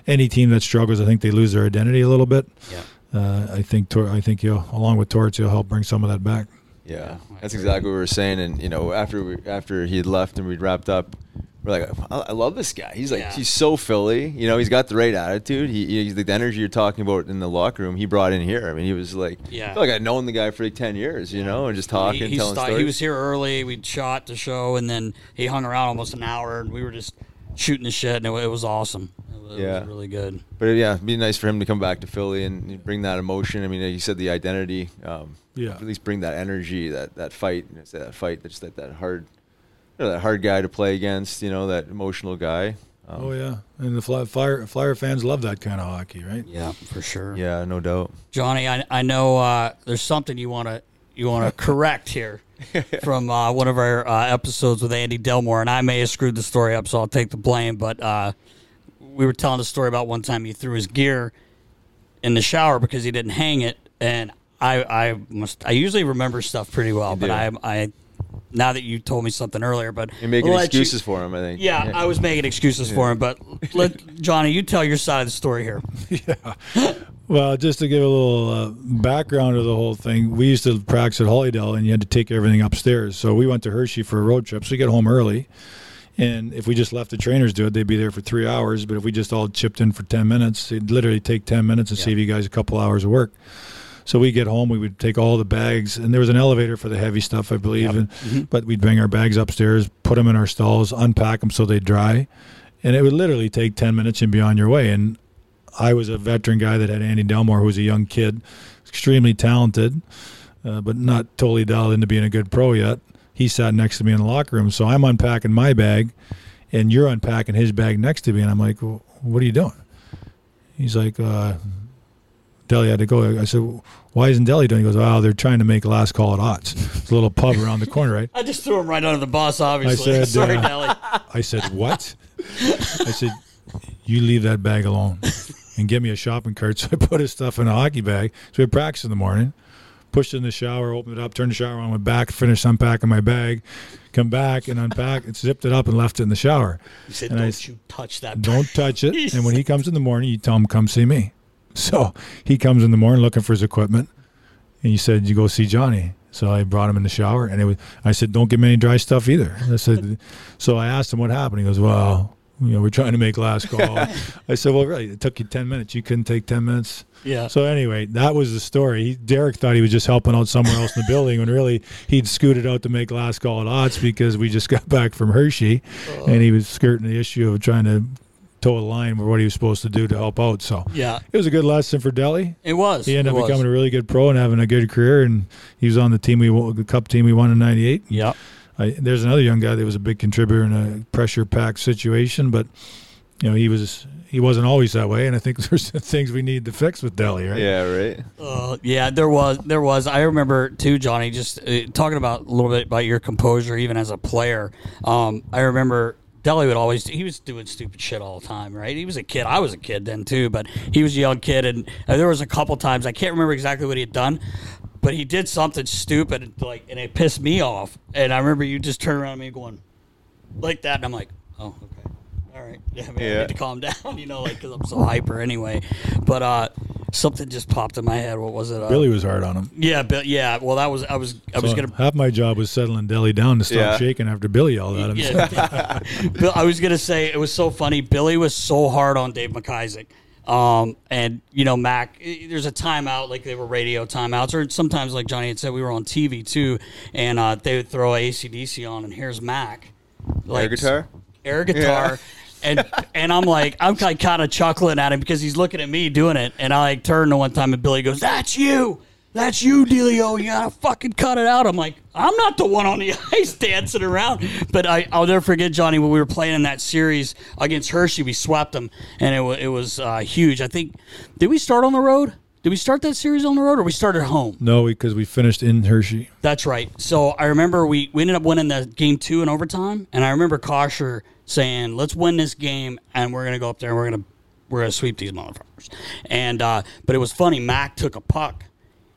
any team that struggles, I think they lose their identity a little bit. Yeah. Uh, I think Tor- I think he'll, along with Torts, he'll help bring some of that back. Yeah, that's exactly what we were saying. And you know, after we, after he had left and we'd wrapped up we're like, I I love this guy. He's like, Yeah. he's so Philly. You know, he's got the right attitude. He, he's the energy you're talking about in the locker room. He brought in here. I mean, he was like, Yeah. I feel like I'd known the guy for like ten years. You know, and just talking, he, he, telling sta- stories. he was here early. We shot the show, and then he hung around almost an hour, and we were just shooting the shit, and it, it was awesome. It was, it Yeah. was really good. But yeah, it'd be nice for him to come back to Philly and bring that emotion. I mean, you said the identity. Um, Yeah. At least bring that energy, that that fight, you know, say that fight, that's that that hard, you know, that hard guy to play against. You know, that emotional guy. Um, Oh yeah, and the Fly, Flyer Flyer fans love that kind of hockey, right? Yeah, for sure. Yeah, no doubt. Johnny, I, I know uh, there's something you want to you want to correct here from uh, one of our uh, episodes with Andy Delmore, and I may have screwed the story up, so I'll take the blame. But uh, we were telling a story about one time he threw his gear in the shower because he didn't hang it, and I I must I usually remember stuff pretty well, but do. I I now that you told me something earlier, but You're making I'll let you- excuses for him. I think. yeah, I was making excuses for him, but let Johnny, you tell your side of the story here. Yeah. Well, just to give a little uh, background of the whole thing, we used to practice at Hollydell, and you had to take everything upstairs. So we went to Hershey for a road trip. So we get home early, and if we just left the trainers do it, they'd be there for three hours. But if we just all chipped in for ten minutes, it'd literally take ten minutes and save you guys a couple hours of work. So we get home, we would take all the bags, and there was an elevator for the heavy stuff, I believe. And, But we'd bring our bags upstairs, put them in our stalls, unpack them so they dry, and it would literally take ten minutes and be on your way. And I was a veteran guy that had Andy Delmore, who was a young kid, extremely talented, uh, but not totally dialed into being a good pro yet. He sat next to me in the locker room, so I'm unpacking my bag, and you're unpacking his bag next to me, and I'm like, well, "What are you doing?" He's like, uh, "Deli had to go." I said, "Why isn't Deli doing?" He goes, "Oh, they're trying to make last call at odds." It's a little pub around the corner, right? I just threw him right under the bus, obviously. said, Sorry, uh, Nelly. I said, "What?" I said, "You leave that bag alone and get me a shopping cart." So I put his stuff in a hockey bag. So we had practice in the morning. Pushed it in the shower, opened it up, turned the shower on, went back, finished unpacking my bag, come back and unpack and zipped it up and left it in the shower. He said, And "Don't s- you touch that." Don't touch it. And when he comes in the morning, you tell him, come see me. So he comes in the morning looking for his equipment. And you said, you go see Johnny. So I brought him in the shower and it was, I said, don't give him any dry stuff either. I said, so I asked him what happened. He goes, well, you know, we're trying to make last call. I said, well, really, it took you 10 minutes. You couldn't take 10 minutes. Yeah. So anyway, that was the story. He, Derek thought he was just helping out somewhere else in the building when really he'd scooted out to make last call at odds because we just got back from Hershey uh. and he was skirting the issue of trying to toe a line with what he was supposed to do to help out. So Yeah, it was a good lesson for Delhi. it was. He ended up was. becoming a really good pro and having a good career. And he was on the team we won, the cup team we won in '98. Yeah. I, there's another young guy that was a big contributor in a pressure packed situation, but you know he was he wasn't always that way. And I think there's things we need to fix with Delhi, right? Yeah, right. Uh, yeah, there was, there was. I remember too, Johnny. Just uh, talking about a little bit about your composure, even as a player. Um, I remember Deli would always he was doing stupid shit all the time, right? He was a kid. I was a kid then too, but he was a young kid, and uh, there was a couple times I can't remember exactly what he had done. But he did something stupid, like, and it pissed me off. And I remember you just turn around at me going, like that, and I'm like, oh, okay, all right, yeah, man, I Yeah. need to calm down, you know, like because I'm so hyper anyway. But uh, something just popped in my head. What was it? Uh, Billy was hard on him. Yeah, Bill. Yeah, well, that was I was I was gonna. half my job was settling Delhi down to stop Yeah. shaking after Billy yelled at him. Yeah, Bill, I was gonna say it was so funny. Billy was so hard on Dave MacIsaac. Um, and you know, Mac, there's a timeout, like they were radio timeouts, or sometimes, like Johnny had said, we were on TV too, and uh, they would throw ACDC on, and here's Mac, like Air guitar. air guitar. And and I'm like I'm kind of chuckling at him because he's looking at me doing it, and I like turn to one time and Billy goes, "That's you, that's you, Delio. You gotta fucking cut it out." I'm like, I'm not the one on the ice dancing around. But I I'll never forget Johnny when we were playing in that series against Hershey. We swept them, and it was it was uh, huge. I think did we start on the road? Did we start that series on the road, or we started home? No, because we finished in Hershey. That's right. So I remember we, we ended up winning the game two in overtime, and I remember Kosher saying, "Let's win this game, and we're gonna go up there and we're gonna we're gonna sweep these motherfuckers." And uh, but it was funny. Mac took a puck,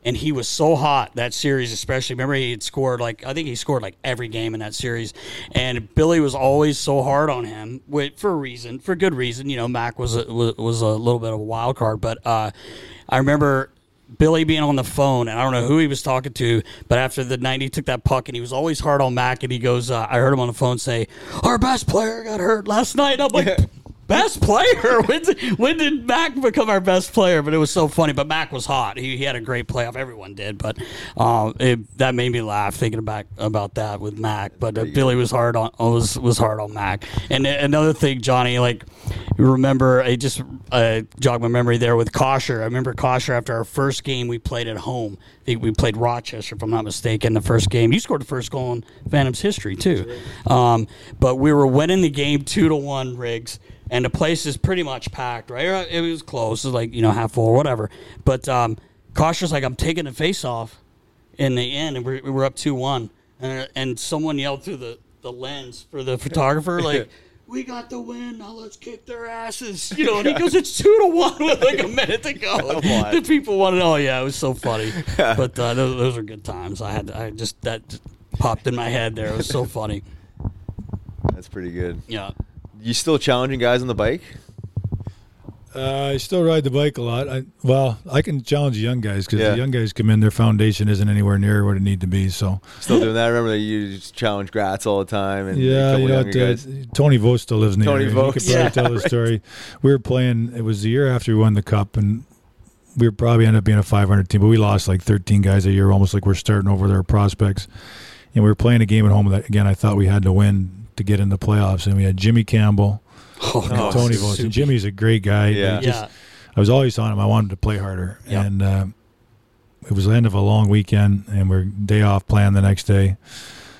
and he was so hot that series, especially. Remember, he had scored like I think he scored like every game in that series, and Billy was always so hard on him with, for a reason, for good reason. You know, Mac was a, was, a little bit of a wild card, but uh, I remember Billy being on the phone, and I don't know who he was talking to, but after the night he took that puck, and he was always hard on Mac, and he goes, uh, I heard him on the phone say, "Our best player got hurt last night." I'm like. Best player? When did, when did Mac become our best player? But it was so funny. But Mac was hot. He, he had a great playoff. Everyone did. But uh, it, that made me laugh thinking about about that with Mac. But uh, Billy was hard on was was hard on Mac. And another thing, Johnny, like remember, I just uh, jogged my memory there with Kosher. I remember Kosher after our first game we played at home. I think we played Rochester, if I'm not mistaken. The first game, you scored the first goal in Phantom's history too. Um, but we were winning the game two to one, Riggs and the place is pretty much packed, right? It was close, it was like you know half full or whatever. But um, like I'm taking the face off in the end, and we're, we were up two one, and, and someone yelled through the, the lens for the photographer like. We got the win. Now let's kick their asses. You know, and he goes, "It's two to one with like a minute to go." the people wanted, oh. Yeah, it was so funny. but uh, those, those are good times. I had, I just that just popped in my head there. It was so funny. That's pretty good. Yeah. You still challenging guys on the bike? Uh, I still ride the bike a lot. I, well, I can challenge the young guys because Yeah. the young guys come in, their foundation isn't anywhere near what it need to be. So Still doing that? I remember that you challenge Gratz all the time, and yeah, you know, uh. Tony Vogt still lives in the Tony area. Vogt. Could probably Yeah, tell the story. We were playing. It was the year after we won the cup, and we were probably ended up being a 500 team, but we lost like 13 guys a year, almost like we're starting over their prospects. And we were playing a game at home that again I thought we had to win to get in the playoffs, and we had Jimmy Campbell. Oh, and Tony. And Jimmy's a great guy. Yeah. Just- Yeah. I was always on him. I wanted to play harder, Yep. and uh, it was the end of a long weekend, and we're day off plan the next day.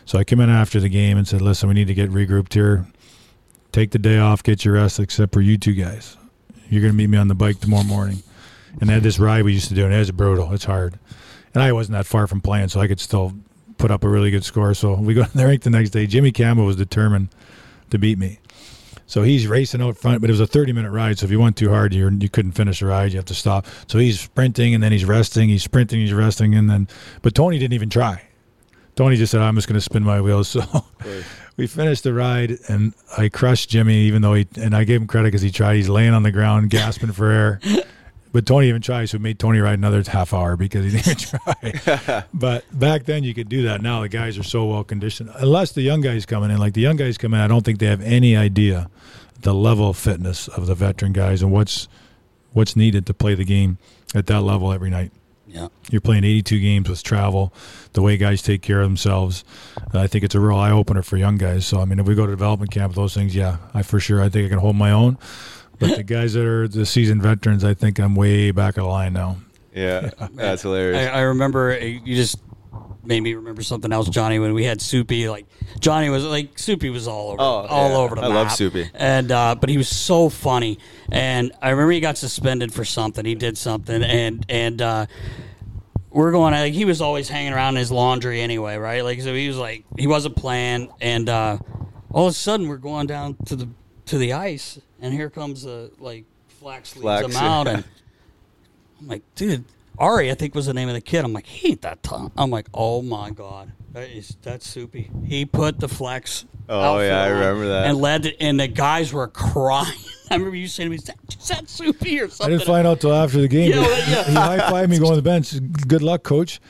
So I came in after the game and said, "Listen, we need to get regrouped here. Take the day off, get your rest, except for you two guys. You're going to meet me on the bike tomorrow morning." And they had this ride we used to do, and it was brutal. It's hard, and I wasn't that far from playing, so I could still put up a really good score. So we go to the rink the next day. Jimmy Campbell was determined to beat me. So he's racing out front, but it was a 30 minute ride. So if you went too hard, you you couldn't finish the ride. You have to stop. So he's sprinting and then he's resting. He's sprinting, he's resting, and then. But Tony didn't even try. Tony just said, "I'm just going to spin my wheels." So we finished the ride, and I crushed Jimmy, even though he and I gave him credit because he tried. He's laying on the ground, gasping for air. But Tony even tries. so we made Tony ride another half hour because he didn't even try. but back then you could do that. Now the guys are so well conditioned. Unless the young guys coming in, like the young guys come in, I don't think they have any idea the level of fitness of the veteran guys and what's what's needed to play the game at that level every night. Yeah. You're playing 82 games with travel, the way guys take care of themselves. I think it's a real eye opener for young guys. So I mean, if we go to development camp, those things, yeah, I for sure I think I can hold my own. But the guys that are the seasoned veterans, I think I'm way back of the line now. Yeah, that's hilarious. I remember uh, you just made me remember something else, Johnny. When we had Soupy, like Johnny was like Soupy was all over, Oh, all yeah. over the I map. love Soupy. and uh, but he was so funny. And I remember he got suspended for something. He did something, and and uh, we're going. Like he was always hanging around in his laundry anyway, right? Like so, he was like he wasn't playing, and uh, all of a sudden we're going down to the to the ice, and here comes a like Flax leads Flax, him out, yeah. and I'm like, dude, Ari, I think was the name of the kid. I'm like, he ain't that tough. I'm like, oh my god, that is that's soupy. He put the flex. Oh, yeah, I remember that. And led, to, and the guys were crying. I remember you saying to me, "Is that, is that soupy or I didn't find out till after the game. Yeah, yeah. He high fived me going to the bench. Good luck, coach.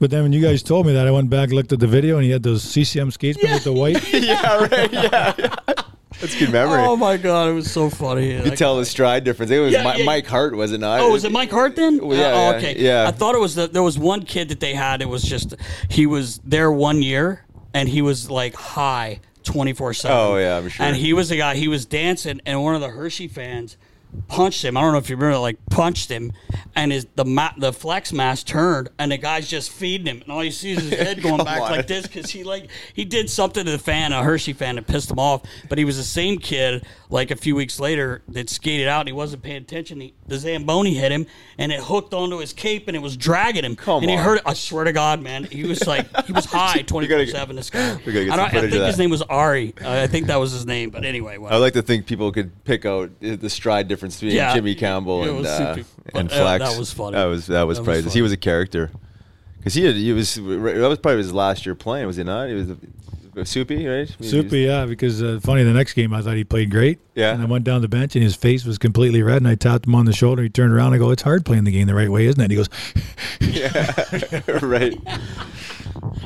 But then when you guys told me that, I went back, looked at the video, and he had those CCM skates but with the white. yeah, right. Yeah, yeah. That's a good memory. Oh my god, it was so funny. you could tell the stride difference. It was Yeah, Mi- yeah. Mike Hart, was it not? Oh, was it Mike Hart then? Well, yeah, Uh, oh, yeah, okay. yeah. I thought it was the, there was one kid that they had. It was just he was there one year and he was like high twenty four seven. Oh, yeah, I'm sure. And he was the guy. He was dancing, and one of the Hershey fans punched him. I don't know if you remember, like punched him, and his the ma- the flex mask turned, and the guy's just feeding him, and all you see is his head going back on. like this because he like he did something to the fan, a Hershey fan, that pissed him off. But he was the same kid like a few weeks later that skated out and he wasn't paying attention. He, the zamboni hit him, and it hooked onto his cape, and it was dragging him. Come and he on. heard it. I swear to God, man, he was like he was high twenty four seven. This guy. we gotta get I, don't, I think his name was Ari. Uh, I think that was his name. But anyway, I like to think people could pick out the stride difference between Yeah. Jimmy Campbell and was uh, and but, uh, that was funny. That was that was That was priceless. He was a character because he had he was that was probably his last year playing. Was he not? He was Soupy, right? Soupy, yeah. Because uh, funny, the next game I thought he played great. Yeah. And I went down the bench and his face was completely red, and I tapped him on the shoulder. He turned around. And I go, "It's hard playing the game the right way, isn't it?" And he goes, Yeah, right.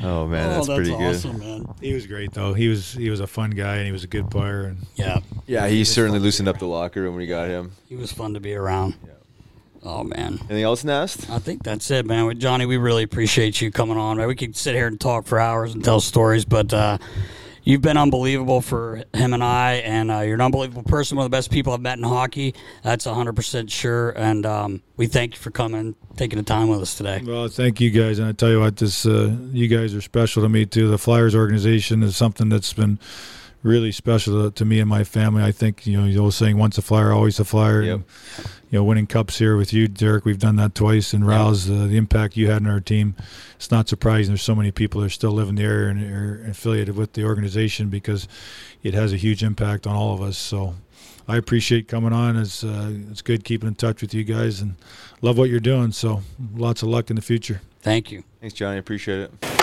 Oh man, oh, that's, that's pretty good. man. "He was great though. He was he was a fun guy and he was a good player." And Yeah, Yeah, he certainly loosened up the locker room when we got him. he was fun to be around. Oh man. Anything else, Nast? I think that's it, man. With Johnny, we really appreciate you coming on. Man. We could sit here and talk for hours and tell stories, but uh, you've been unbelievable for him and I, and uh, you're an unbelievable person. One of the best people I've met in hockey. That's 100% sure. And um, we thank you for coming, taking the time with us today. Well, thank you guys, and I tell you what, this uh, you guys are special to me too. The Flyers organization is something that's been really special to, to me and my family. I think you know the old saying, "Once a Flyer, always a Flyer." Yep. And, you know, winning cups here with you, Derek, we've done that twice. And Rouse, uh, the impact you had in our team, it's not surprising. There's so many people that are still live in the area and are affiliated with the organization because it has a huge impact on all of us. So. I appreciate coming on. It's uh, it's good keeping in touch with you guys and love what you're doing. So lots of luck in the future. Thank you. Thanks, Johnny. Appreciate it.